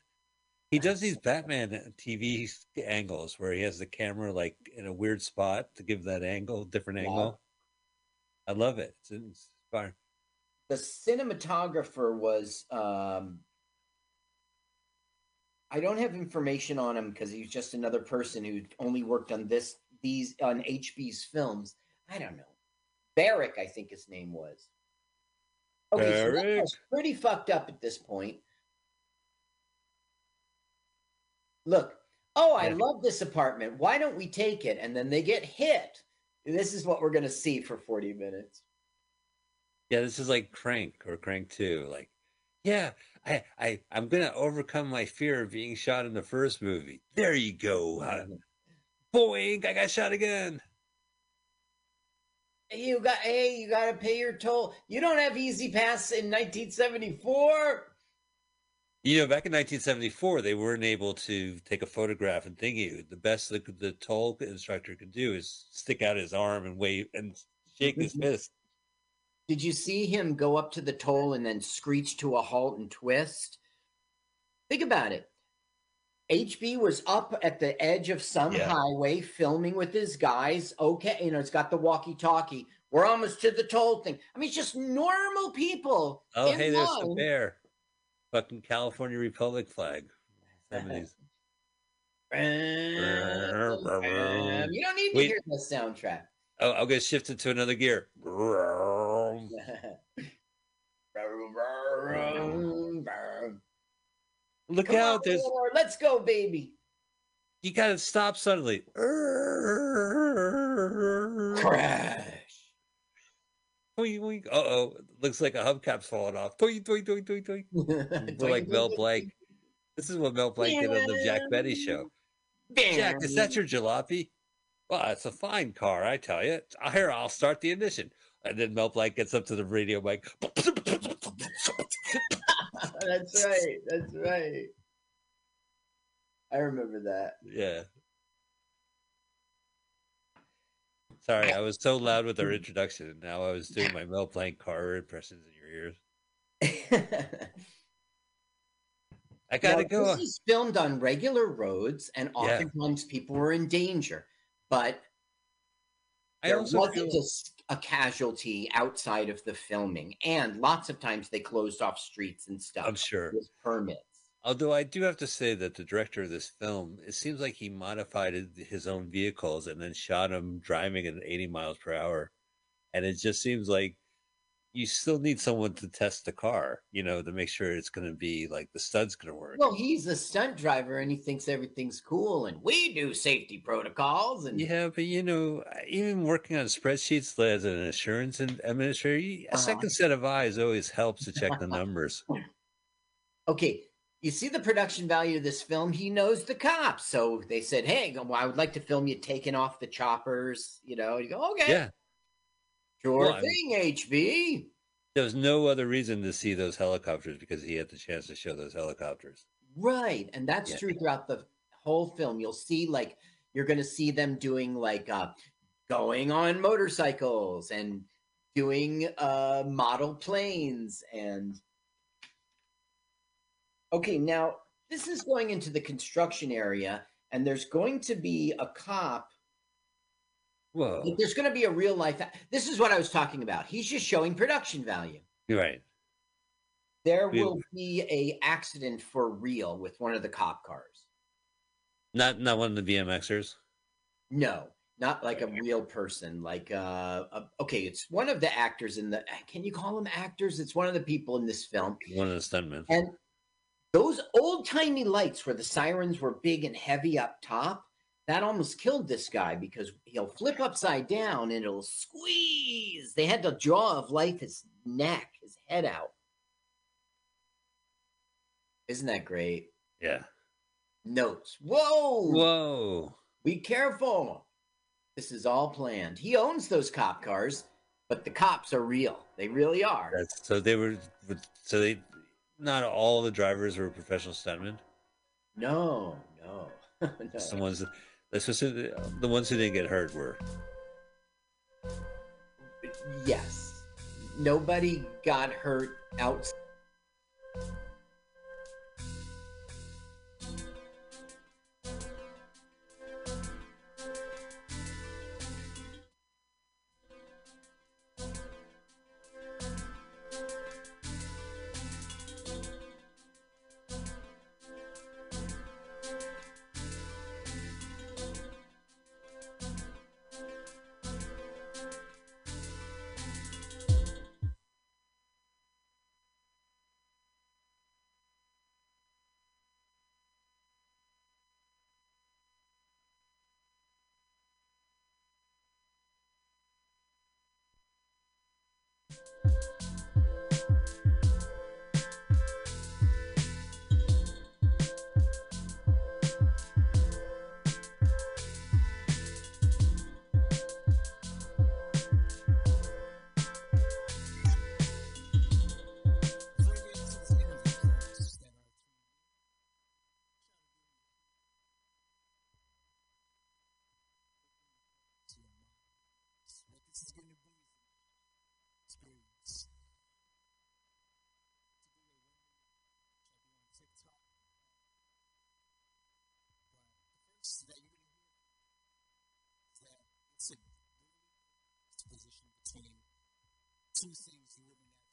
He does these Batman TV angles where he has the camera like in a weird spot to give that angle, different angle. I love it. It's inspiring. The cinematographer was um I don't have information on him because he's just another person who only worked on this these on HB's films. I don't know. Barrick, I think his name was. Okay, so that was pretty fucked up at this point. Look, oh, I love this apartment. Why don't we take it? And then they get hit. This is what we're gonna see for 40 minutes. Yeah, this is like Crank or Crank Two. Like, yeah, I, I, I'm gonna overcome my fear of being shot in the first movie. There you go. Uh, boink! I got shot again. You got hey, you got to pay your toll. You don't have E-ZPass in 1974. You know, back in 1974, they weren't able to take a photograph and thingy. you. The best the, the toll instructor could do is stick out his arm and wave and shake his fist. Did you see him go up to the toll and then screech to a halt and twist? Think about it. HB was up at the edge of some Yeah. highway filming with his guys. Okay, you know, it's got the walkie-talkie. We're almost to the toll thing. I mean, it's just normal people. Oh, hey, there's the bear. Fucking California Republic flag. 70s. Um, You don't need to Wait. hear the soundtrack. Oh, I'll get shifted to another gear. Look Come out! on, There's Taylor, let's go, baby. you gotta stop suddenly. Crash. Uh oh, looks like a hubcap's falling off. Toy, toy, toy, toy, toy. We're like Mel Blanc. This is what Mel Blanc did on the Jack Benny show. Jack, is that your jalopy? Well, it's a fine car, I tell you. Here, I'll start the ignition. And then Mel Blanc gets up to the radio mic. That's right. That's right. I remember that. Yeah. Sorry, I was so loud with our introduction, and now I was doing my Mel Blanc car impressions in your ears. I gotta Now, go. This is filmed on regular roads, and Yeah. oftentimes people were in danger. But I there also wasn't feel- a a, casualty outside of the filming, and lots of times they closed off streets and stuff. I'm sure. with permits. Although I do have to say that the director of this film, it seems like he modified his own vehicles and then shot them driving at 80 miles per hour. And it just seems like you still need someone to test the car, you know, to make sure it's going to be like the stud's going to work. Well, he's a stunt driver, and he thinks everything's cool, and we do safety protocols. And Yeah, but you know, even working on spreadsheets as an insurance ad- administrator, a Uh-huh. second set of eyes always helps to check the numbers. okay, you see the production value of this film. He knows the cops, so they said, "Hey, well, I would like to film you taking off the choppers." You know, you go, "Okay, Yeah. Sure Well, thing, HB." There was no other reason to see those helicopters because he had the chance to show those helicopters. Right, and that's Yeah. true throughout the whole film. You'll see like you're going to see them doing like uh going on motorcycles and doing uh model planes and Okay, now this is going into the construction area and there's going to be a cop Like, there's going to be a real life this is what I was talking about. He's just showing production value. Right. There We- will be a accident for real with one of the cop cars. Not not one of the BMXers. No, not like a real person. Like, uh, uh, okay, it's one of the actors in the. Can you call them actors? It's one of the people in this film. One of the stuntmen. And those old timey lights where the sirens were big and heavy up top, that almost killed this guy because he'll flip upside down and it'll squeeze. They had to jaw of life his neck, his head out. Isn't that great? Yeah. Notes. Whoa. Whoa. Be careful. This is all planned. He owns those cop cars, but the cops are real. They really are. That's so they were so they not all the drivers were professional stuntmen. No, no, no. Just the ones who didn't get hurt were. Yes. Nobody got hurt out.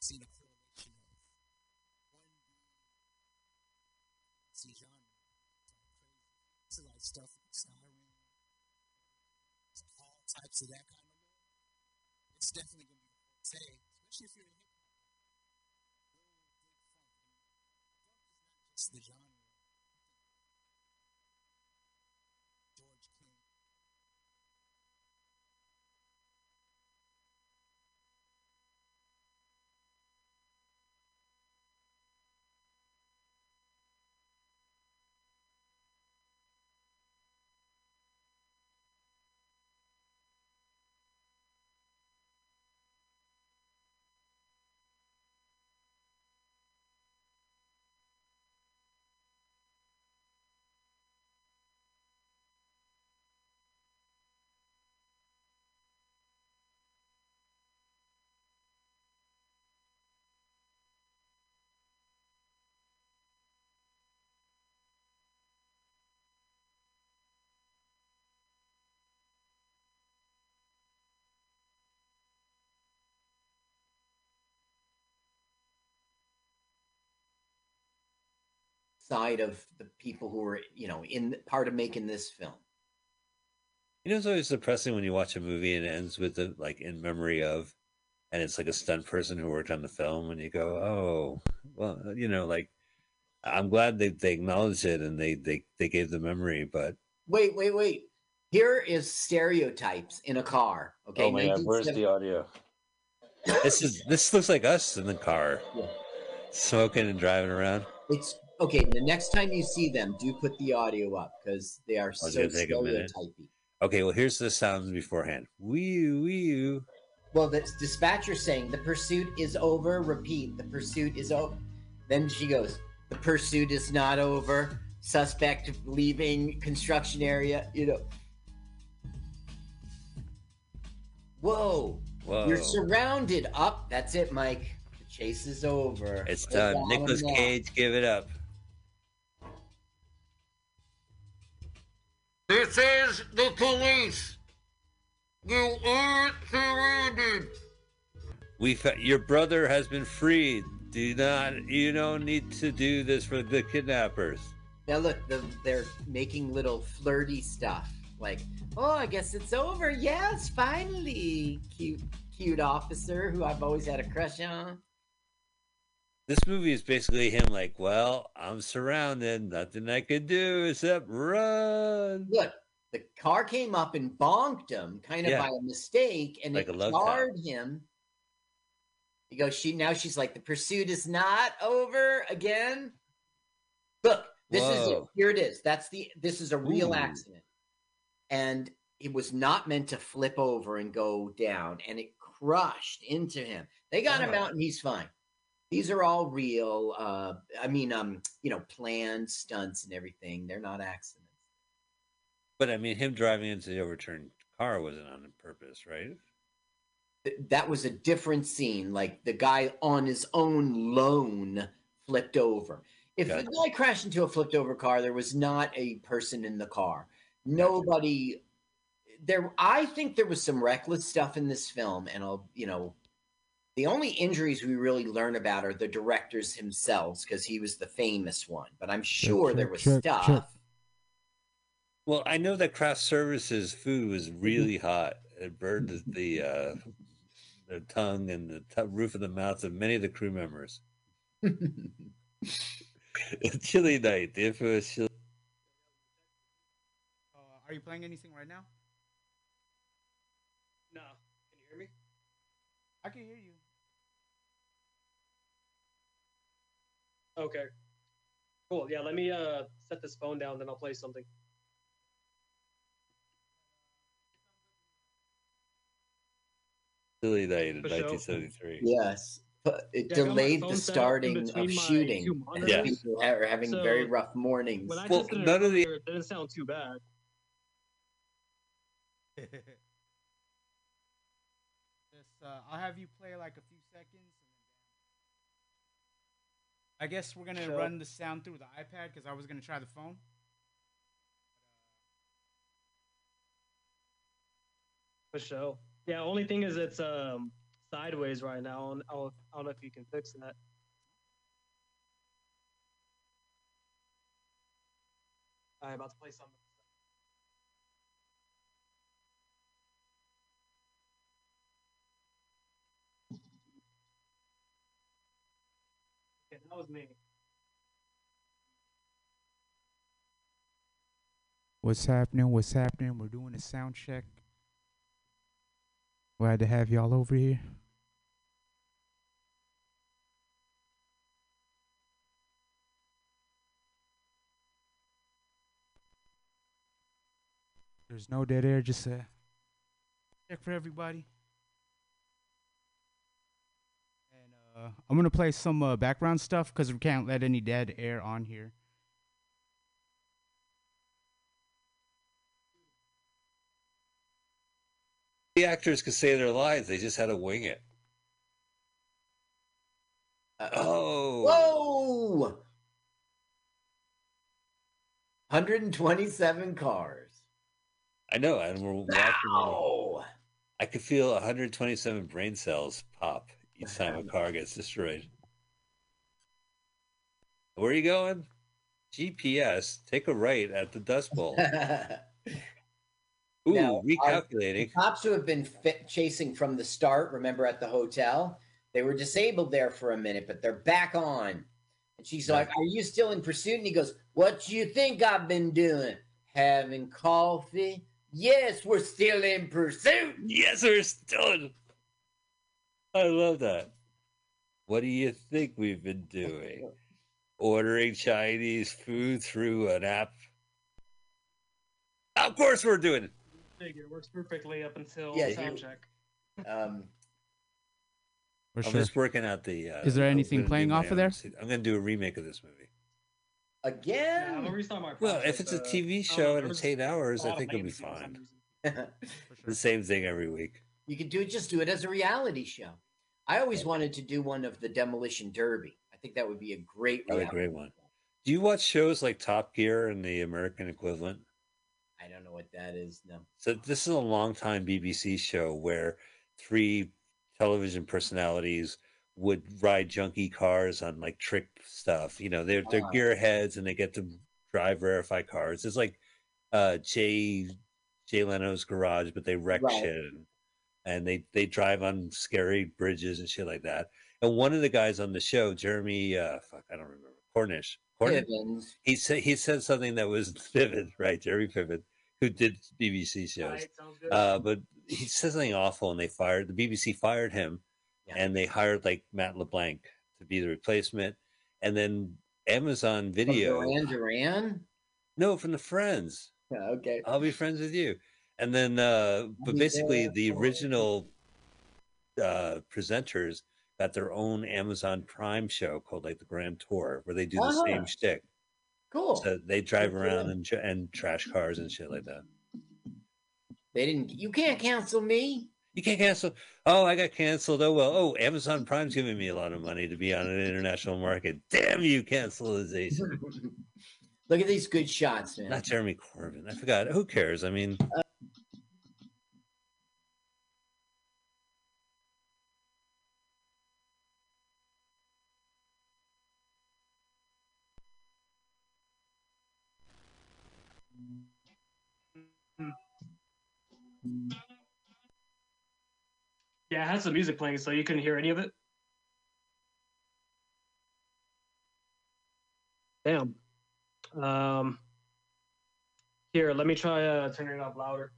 Seen a correlation of. One being see genre. It's all crazy, it's like stuff like Skyrim, all types of that kind of lore. It's definitely going to be a forte, especially if you're a hip hop. It's the genre. Side of the people who were, you know, in part of making this film. You know, it's always depressing when you watch a movie and it ends with the like in memory of, and it's like a stunt person who worked on the film, and you go, oh, well, you know, like I'm glad they they acknowledged it and they they they gave the memory, but Wait, wait, wait. Here is stereotypes in a car. Okay, oh my god, where's the audio? This is this looks like us in the car, smoking and driving around. It's okay. The next time you see them, do put the audio up because they are so stereotypy. Okay, well here's the sounds beforehand. Wee wee Well, the dispatcher saying the pursuit is over. Repeat, the pursuit is over. Then she goes, the pursuit is not over. Suspect leaving construction area. You know. Whoa. Whoa. You're surrounded. Up. That's it, Mike. The chase is over. It's done. Nicholas. Cage, give it up. This is the police. You are surrounded. We fa- your brother has been freed. Do not you don't need to do this for the kidnappers. Now look, the, they're making little flirty stuff. Like, oh, I guess it's over. Yes, finally. Cute, cute officer who I've always had a crush on. This movie is basically him like, well, I'm surrounded, nothing I could do except run. Look, the car came up and bonked him, kind of Yeah. by a mistake, and Like it a love tap. jarred him. He goes, she now she's like, the pursuit is not over again. Look, this is it. Here it is. That's the this is a real Ooh. accident. And it was not meant to flip over and go down, and it crushed into him. They got him Oh. out and he's fine. These are all real, uh, I mean, um, you know, planned stunts and everything. They're not accidents. But I mean, him driving into the overturned car wasn't on purpose, right? that was a different scene. Like the guy on his own loan flipped over. If Gotcha. the guy crashed into a flipped over car, there was not a person in the car. Nobody there I think there was some reckless stuff in this film and I'll, you know, the only injuries we really learn about are the directors themselves because he was the famous one. But I'm sure there was stuff. Well, I know that craft services food was Mm-hmm. really hot. It burned the, the uh, the tongue and the t- roof of the mouth of many of the crew members. chilly night. The infamous chilly. Uh, are you playing anything right now? No. Can you hear me? I can hear you. Okay. Cool. Yeah, let me uh set this phone down, then I'll play something. Chilly night in For 1973. Yes. But it Yeah, I got my delayed the set up in starting of shooting. two and monitors. people are having So, very rough mornings. When Well, just did it none of the- earlier, it didn't sound too bad. Just, uh, I'll have you play like a few seconds. I guess we're gonna Sure. run the sound through the iPad because I was gonna try the phone. For sure. Yeah, only thing is it's um sideways right now. and I'll, I don't know if you can fix that. Alright, about to play something. That was me. What's happening? What's happening? We're doing a sound check. Glad to have y'all over here. There's no dead air, just a check for everybody. Uh, I'm gonna play some uh, background stuff because we can't let any dead air on here. The actors could say their lines. They just had to wing it. Oh. Whoa! 127 cars. I know, and we're watching. I could feel 127 brain cells pop each time a um, car gets destroyed. Where are you going? GPS, take a right at the Dust Bowl. Ooh, Now, recalculating. the cops who have been fi- chasing from the start, remember at the hotel, they were disabled there for a minute, but they're back on. And she's like, Are you still in pursuit? And he goes, What do you think I've been doing? Having coffee? Yes, we're still in pursuit. Yes, we're still. I love that. What do you think we've been doing? Ordering Chinese food through an app? Of course, we're doing it. Figure works perfectly up until Yeah, sound check. Um, For I'm sure. just working out the. Uh, Is there anything playing off of there? se- I'm going to do a remake of this movie. Again? Yeah, I'm restart my Well, if it's a uh, TV I show know, and it's eight hours, I think it'll be latency for fine. The same thing every week. You could do it, just do it as a reality show. I always wanted to do one of the Demolition Derby. I think that would be a great reality. great one. Do you watch shows like Top Gear and the American equivalent? I don't know what that is. No. So this is a long-time BBC show where three television personalities would ride junky cars on like trick stuff. You know, they're they're Ah. gearheads and they get to drive verified cars. It's like uh Jay Jay Leno's garage, but they wreck Right. shit and, and they they drive on scary bridges and shit like that. And one of the guys on the show, Jeremy, uh, fuck, I don't remember, Cornish, Cornish, Pivens. he said he said something that was vivid, right? Jeremy Piven, who did BBC shows. Right. Uh, but he said something awful, and they fired the BBC fired him, and they hired like Matt LeBlanc to be the replacement, and then Amazon Video. Duran Duran? No, from the Friends. okay. I'll be friends with you. And then, uh, but basically, the original uh, presenters got their own Amazon Prime show called like the Grand Tour, where they do the Ah. same shtick. Cool. So they drive Good around and and trash cars and shit like that. They didn't. You can't cancel me. You can't cancel. Oh, I got canceled. Oh well. Oh, Amazon Prime's giving me a lot of money to be on an international market. Damn you, cancelization. Look at these good shots, man. Not Jeremy Corbyn. I forgot. Who cares? I mean, it had some music playing, so you couldn't hear any of it. Damn. Um. Here, let me try uh, turning it up louder.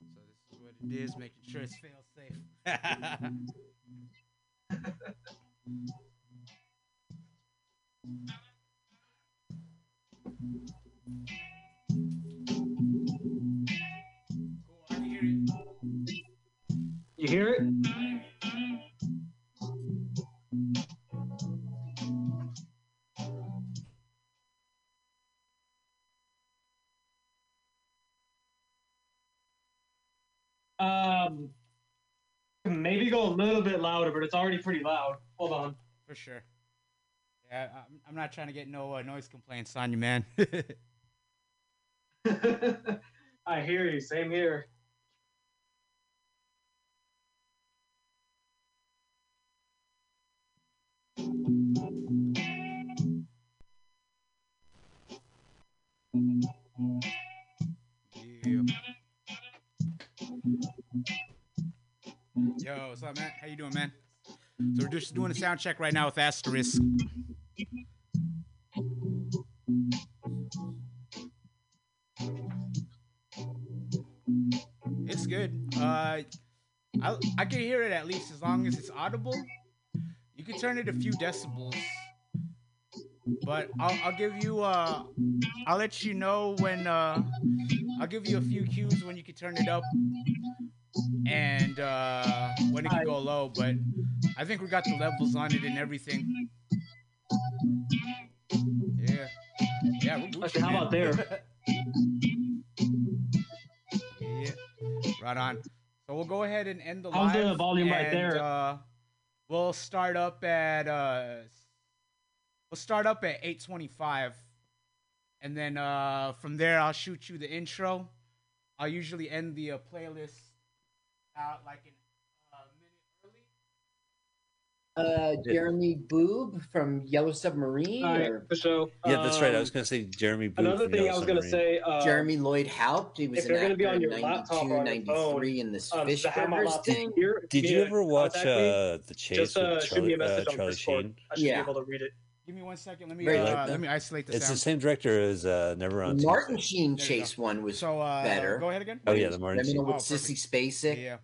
So this is what it is, making sure it's fail safe. You hear it? Um, maybe go a little bit louder, but it's already pretty loud. Hold on. For sure. Yeah, I'm, I'm not trying to get no uh, noise complaints on you, man. I hear you. Same here. Yo, what's up, man? How you doing, man? So we're just doing a sound check right now with Asterisk. It's good. Uh, I I can hear it at least as long as it's audible. You can turn it a few decibels, but I'll I'll give you uh I'll let you know when uh I'll give you a few cues when you can turn it up and uh when it can go low. But I think we got the levels on it and everything. Yeah, yeah. Gucci, Actually, how about there? Yeah, right on. So we'll go ahead and end the live. the volume right there? Uh, we'll start up at uh, we'll start up at eight twenty-five, and then uh, from there I'll shoot you the intro. I'll usually end the uh, playlist out like an uh, minute early. Uh, Jeremy Boob from Yellow Submarine. Hi, or for sure. Yeah, that's right. I Um, was going to say Jeremy. Booth Another from thing Yellow I was gonna say, uh, Jeremy Lloyd Haupt. He was if an you're gonna actor be on in your 92, laptop or on your 93 phone, in this um, Fish to have my Burgers thing. here, Did you ever watch uh, the Chase just uh, with shoot me Charlie, a message uh, Charlie Discord. Sheen? I should Yeah. be able to read it. Give me one second. Let me Very uh, like let me isolate the It's the same director as uh, Never on The Tuesday. Martin Sheen There. Chase one was So, uh, better. go ahead again. Oh yeah, the Martin Criminal Sheen. with Sissy Spacek. Yeah.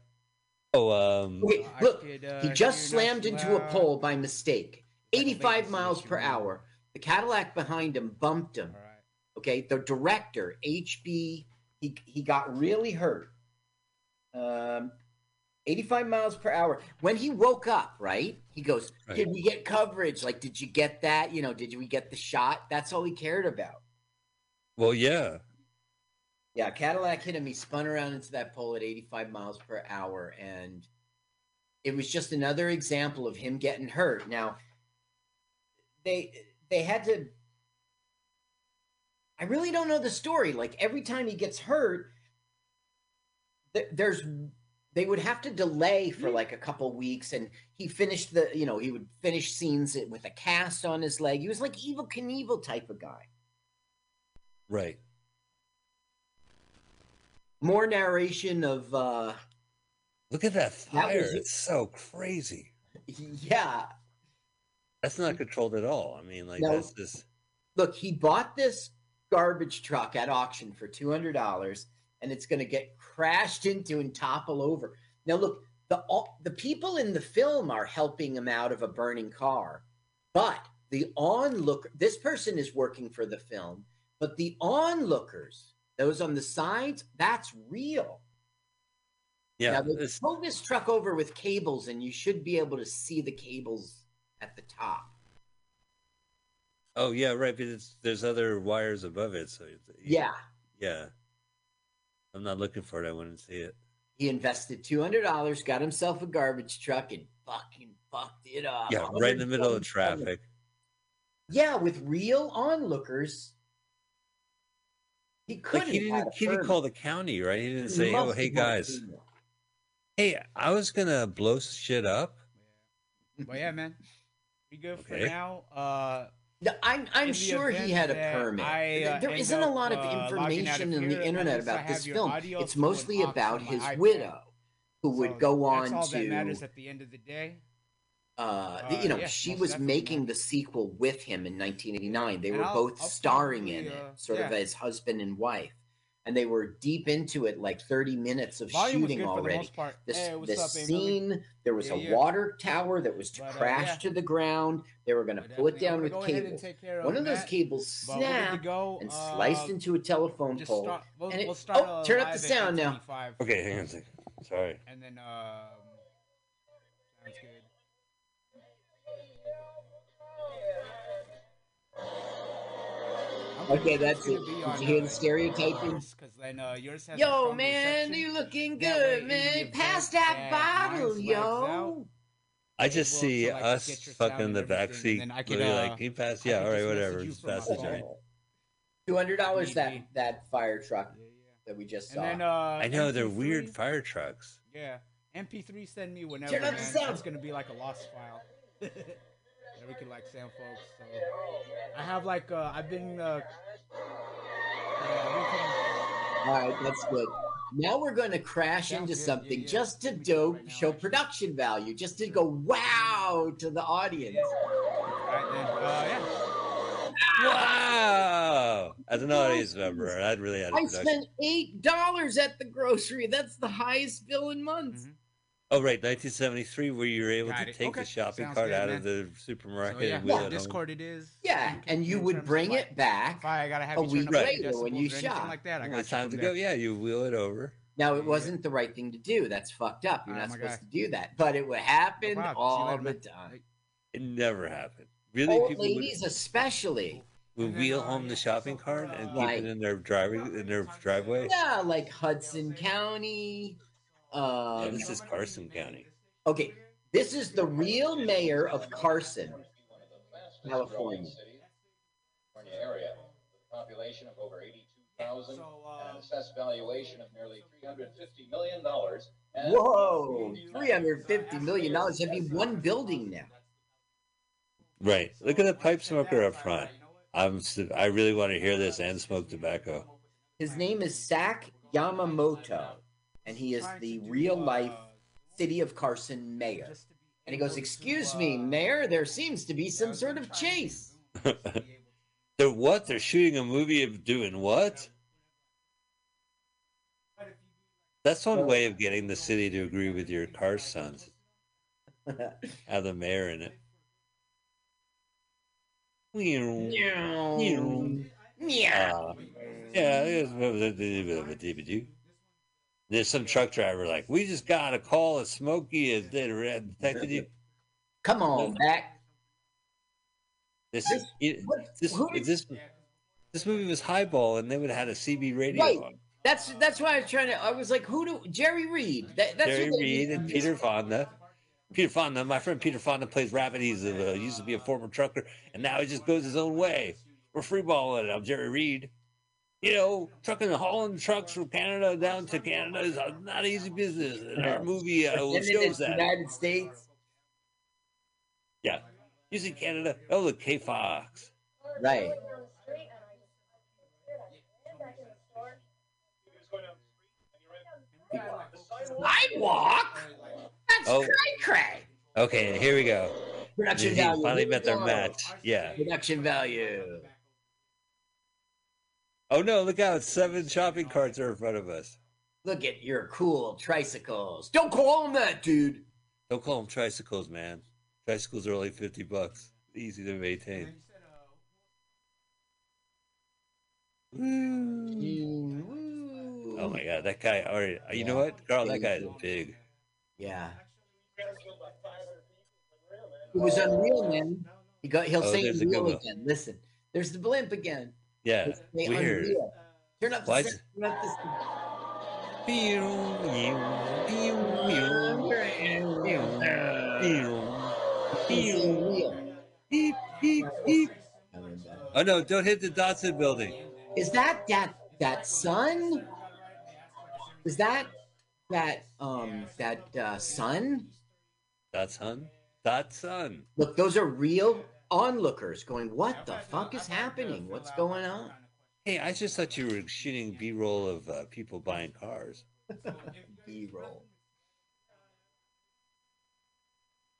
Oh, um, Okay, look, could, uh, he just slammed and into a pole by mistake. 85 miles per hour. The Cadillac behind him bumped him. Okay, the director, HB, he, he got really hurt. Um, 85 miles per hour. When he woke up, right? He goes, Right. Did we get coverage? Like, did you get that? You know, did we get the shot? That's all he cared about. well, yeah. Yeah, Cadillac hit him. He spun around into that pole at 85 miles per hour, and it was just another example of him getting hurt. Now, they they had to. I really don't know the story. Like every time he gets hurt, th- there's they would have to delay for like a couple weeks, and he finished the you know he would finish scenes with a cast on his leg. He was like Evel Knievel type of guy. Right. More narration of uh Look at that That fire. was- it's so crazy. yeah. That's not controlled at all. I mean, like No. that's just Look, he bought this garbage truck at auction for two hundred dollars, and it's going to get crashed into and topple over. Now, look, the all- the people in the film are helping him out of a burning car, but the onlooker, this person is working for the film, but the onlookers, those on the sides, that's real. yeah. now, they pulled this truck over with cables, and you should be able to see the cables at the top. oh yeah, right. But it's, there's other wires above it, so it's, Yeah. yeah. I'm not looking for it. I wouldn't see it. He invested two hundred dollars, got himself a garbage truck, and fucking fucked it up. Yeah, right in the middle of 127 traffic. Yeah, with real onlookers. He could Like he didn't. He didn't call the county, right? He didn't say, "Oh, hey guys, hey, I was gonna blow shit up." But yeah, man, we good for now. Uh, I'm I'm sure he had a permit. I, uh, there isn't a lot of uh, information of on the internet at least I about this film. It's mostly about his iPad. widow, who would go on that's all to. that matters at the end of the day. uh, Uh, you know, yeah, she was making the sequel with him in 1989. They And were I'll- both I'll starring in probably, it, uh, sort of as husband and wife. And they were deep into it, like 30 minutes of Volume was shooting good for the already. most part. The, Hey, what's the up, Emily? scene, there was Yeah, a yeah. water tower that was to But, uh, crash yeah. to the ground. They were going to pull it down with go ahead and cables. of One of those cables But we're good to snapped go. and Uh, sliced into a telephone pole. start- we'll- and it, we'll start, oh, uh, turn up the sound now. Okay, hang on a second. Sorry. And then, um, Okay, that's it. Did you hear the uh, stereotyping? yours, 'cause then, uh, yours has Yo, man, section. you looking good, man. Pass that that bottle, yo. I just will see to, like, us get your sound fucking the everything, back and seat. then I could, uh, like, can you pass? Yeah, all right, whatever. Just pass the joint. Two hundred dollars that that fire truck that we just And saw. then, uh, I know they're weird fire trucks. Yeah, MP3 send me whenever. Turn up the sound. That's gonna be like a lost file. that we can like send folks. So I have like uh, I've been. Uh, All right, that's good. Now we're going to crash into something just to dope show production value, just to go wow to the audience. Wow! As an audience member, I'd really had a I spent eight dollars at the grocery. That's the highest bill in months. Oh, right, 1973, where you were able Got to it. take Okay, the shopping sounds cart good, out of the supermarket So, yeah, and wheel yeah, it Discord it is. Yeah, and you would bring it back If I gotta have a you turn week up like later when you or anything like that, I got it's time to go, there. yeah, you wheel it over. Now it wasn't the right thing to do. That's fucked up. You're Ah, not my supposed guy. to do that, but it would happen problem. See all later, the man. time. It never happened. Really, Old people ladies, especially. would, would wheel home the shopping cart and keep Right. it in their driving in their driveway. Yeah, like Hudson County. Um, Yeah, this is Carson County. Okay, this is the real mayor of Carson, California. California area, population of over 82,000 and an assessed valuation of nearly 350 million dollars. Whoa, three hundred fifty million dollars. That'd be one building now. Right. Look at the pipe smoker up front. I'm. I really want to hear this and smoke tobacco. His name is Sak Yamamoto, and he is the real life city of Carson mayor. And he goes, Excuse me, mayor, there seems to be some sort of chase. They're what? They're shooting a movie of doing what? That's one way of getting the city to agree with your car stunts. Have the mayor in it. Uh, yeah, there's- some truck driver like, we just got a call that Smokey has did- detected you. Come on, back. This it- this if this this movie was highball, and they would have had a CB radio Right. on. That's that's why I was trying to. I was like, who do Jerry Reed? That, that's Jerry Reed and Peter Fonda. Peter Fonda, my friend Peter Fonda plays Rabbit. He's a, uh, used to be a former trucker, and now he just goes his own way. We're freeballing it. I'm Jerry Reed. You know, trucking and hauling trucks from Canada down to Canada is a not easy business, and our movie uh, And shows that. United States. Yeah, using Canada. Oh, look, K Fox. Right. Sidewalk? That's Oh. cray cray. Okay, here we go. Production They value. finally met their match. Yeah. Production value. Oh no! Look out! Seven shopping carts are in front of us. Look at your cool tricycles. Don't call them that, dude. Don't call them tricycles, man. Tricycles are only fifty bucks. Easy to maintain. Oh my god, that guy already. You know what, Carl? That guy is big. Yeah. It was unreal, man. He got. He'll Oh, say unreal again. Listen, there's the blimp again. Yeah, weird. unreal. Turn up the Why sound, is- turn up the Oh no! Don't hit the Datsun building. Is that that that sun? Is that that um that uh, sun? That sun? That sun. Look, those are real onlookers going. What the fuck is happening? What's going on? Hey, I just thought you were shooting B-roll of uh, people buying cars. B-roll.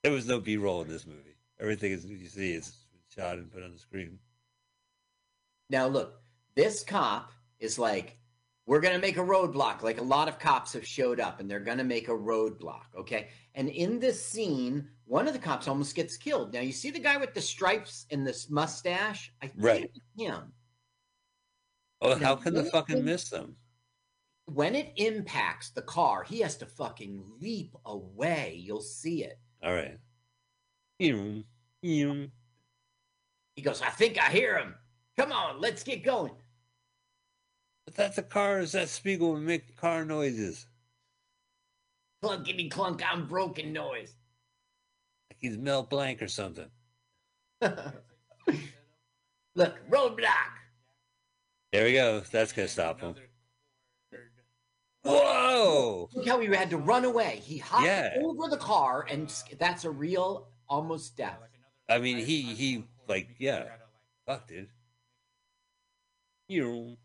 There was no B-roll in this movie. Everything is you see is shot and put on the screen. Now look, this cop is like, we're gonna make a roadblock. Like a lot of cops have showed up, and they're gonna make a roadblock. Okay, and in this scene, one of the cops almost gets killed. Now you see the guy with the stripes and this mustache. I think Right. it's him. Oh, Now, how can the it fucking miss them? When it impacts the car, he has to fucking leap away. You'll see it. All right. He goes, I think I hear him. Come on, let's get going. But that's a car. Is that Spiegel would make car noises? Clunkety clunk, I'm broken noise. Like he's Mel Blanc or something. Look, roadblock. There we go. That's gonna stop him. Whoa! Look how he had to run away. He hopped Yeah. over the car, and that's a real almost death. I mean, he he like yeah. Fuck, dude. You.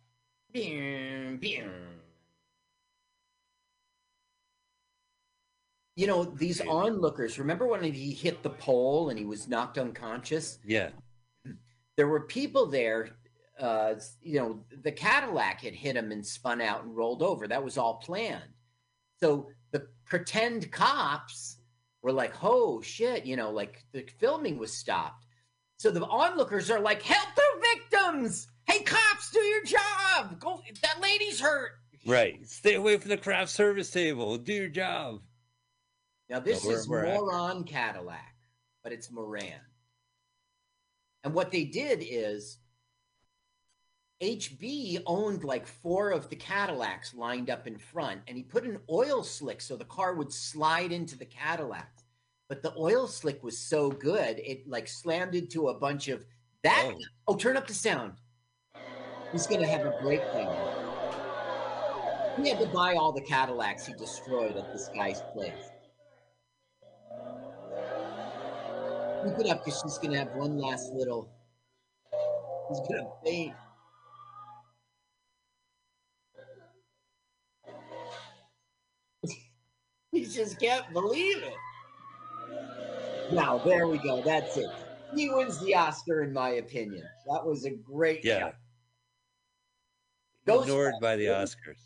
You know, these onlookers, remember when he hit the pole and he was knocked unconscious? Yeah. There were people there, uh, you know, the Cadillac had hit him and spun out and rolled over. That was all planned. So the pretend cops were like, oh shit, you know, like the filming was stopped. So the onlookers are like, help the victims! Hey, cops, do your job! Go, that lady's hurt. Right. Stay away from the craft service table. Do your job. Now this we're- is we're at- Moron Cadillac, but it's Moran. And what they did is HB owned like four of the Cadillacs lined up in front, and he put an oil slick so the car would slide into the Cadillac. But the oil slick was so good, it like slammed into a bunch of that. Oh, oh turn up the sound. He's gonna have a breakdown. He had to buy all the Cadillacs he destroyed at this guy's place. Keep it up because she's gonna have one last little. He's gonna faint. he just can't believe it. Now there we go. That's it. He wins the Oscar, in my opinion. That was a great. Yeah. Ghost Ignored by the Oscars.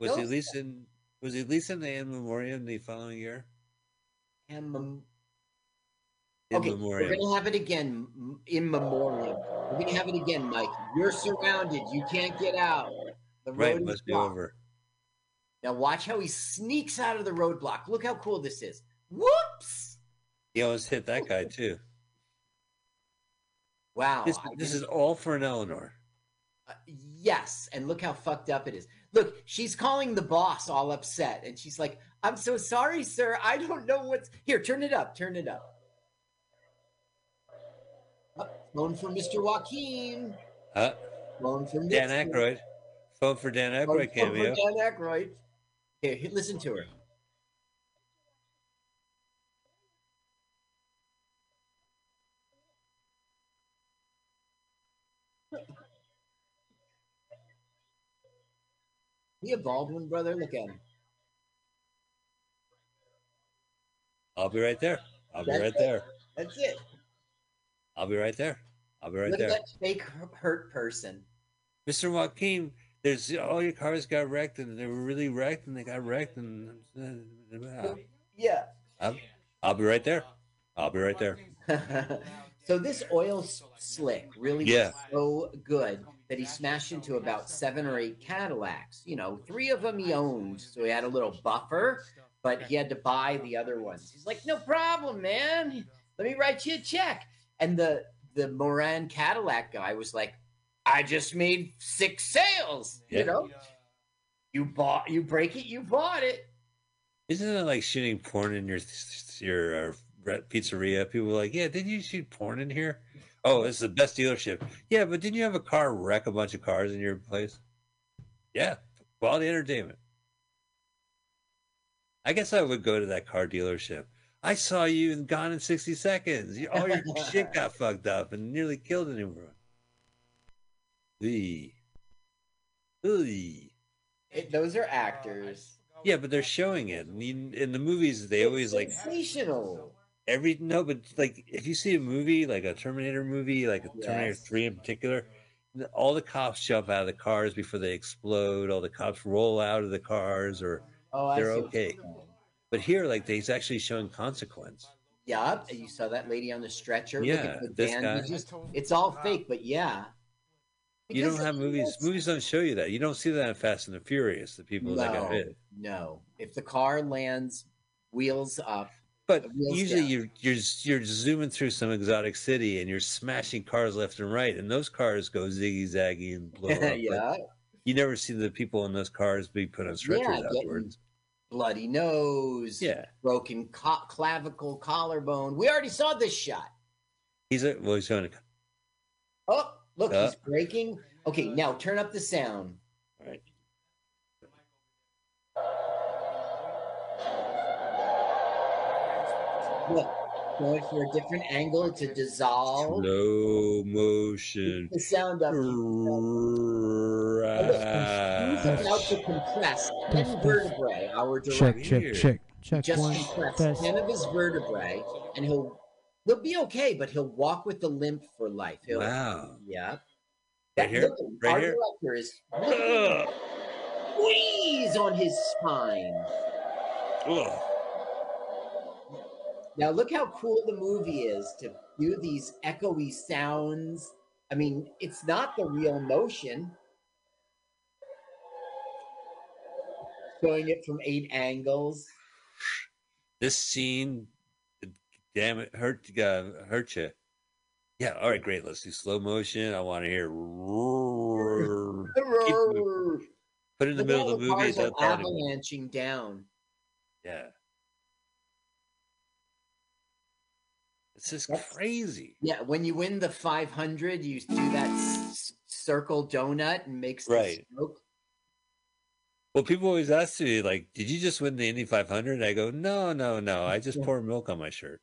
Was he at least in? Was he at least in the in memoriam the following year? And mem- In okay, memoriam. we're gonna have it again in memoriam. We're gonna have it again, Mike. You're surrounded. You can't get out. The road Right, must be over. Now watch how he sneaks out of the roadblock. Look how cool this is. Whoops! He almost hit that guy too. Wow. This, this is all for an Eleanor. Uh, yes, and look how fucked up it is. Look, she's calling the boss all upset, and she's like, "I'm so sorry, sir. I don't know what's here. Turn it up. Turn it up." Oh, phone from Mr. Joaquin. Huh? Phone from Dan Nixon. Aykroyd. Phone for Dan Phone Aykroyd phone cameo. from Dan Aykroyd. Here, listen to her. He a Baldwin brother? Look at him. I'll be right there. I'll be That's right it. there. That's it. I'll be right there. I'll be right Look at there. that fake hu- hurt person. Mr. Joaquin, there's all your cars got wrecked and they were really wrecked and they got wrecked and uh, Yeah. I'll, I'll be right there. I'll be right there. so this oil slick really Yeah. was so good that he smashed into about seven or eight Cadillacs. You know, three of them he owned, so he had a little buffer, but he had to buy the other ones. He's like, "No problem, man. Let me write you a check." And the the Moran Cadillac guy was like, "I just made six sales." Yeah. You know, you bought, you break it, you bought it. Isn't it like shooting porn in your your uh, pizzeria? People are like, yeah, didn't you shoot porn in here? Oh, it's the best dealership. Yeah, but didn't you have a car wreck a bunch of cars in your place? Yeah, quality entertainment. I guess I would go to that car dealership. I saw you in Gone in 60 Seconds. All your shit got fucked up and nearly killed anyone. Eee. Those are actors. Yeah, but they're showing it. And you- in the movies, they always like sensational. Every no, but like if you see a movie like a Terminator movie, like a Terminator Three in particular, all the cops jump out of the cars before they explode. All the cops roll out of the cars, or Oh, they're okay. But here, like they's actually showing consequence. Yup, and you saw that lady on the stretcher. Yeah, the this bandages. guy. It's all fake, but yeah. you don't have movies. that's- Movies don't show you that. You don't see that in Fast and the Furious. The people that got hit. no. If the car lands wheels up, But usually you're you're you're zooming through some exotic city and you're smashing cars left and right, and those cars go ziggy zaggy and blow up. Yeah. You never see the people in those cars be put on stretchers yeah, afterwards. bloody nose, Yeah. broken co- clavicle, collarbone. We already saw this shot. He's a well, he's going to. Oh, look, Uh. he's breaking. Okay, now turn up the sound. Look, going for a different angle to dissolve. Slow motion. The sound up. He's about to compress 10 vertebrae, our Check, director. check, check, check. Just one, compress test. 10 of his vertebrae, and he'll he'll be okay, but he'll walk with the limp for life. He'll, Wow. Yeah. Right here? look, Right our here? director is squeeze on his spine. Ugh. Now look how cool the movie is to do these echoey sounds. I mean, it's not the real motion. Showing it from eight angles. This scene, damn it, hurt uh, hurt you. Yeah. All right, great. Let's do slow motion. I want to hear. roar. Put in the middle of the movie. avalanching down. Yeah. It's just crazy. Yeah, when you win the 500, you do that s- circle donut and makes Right. smoke. Well, people always ask me, like, did you just win the Indy 500? I go, no, no, no. I just pour milk on my shirt.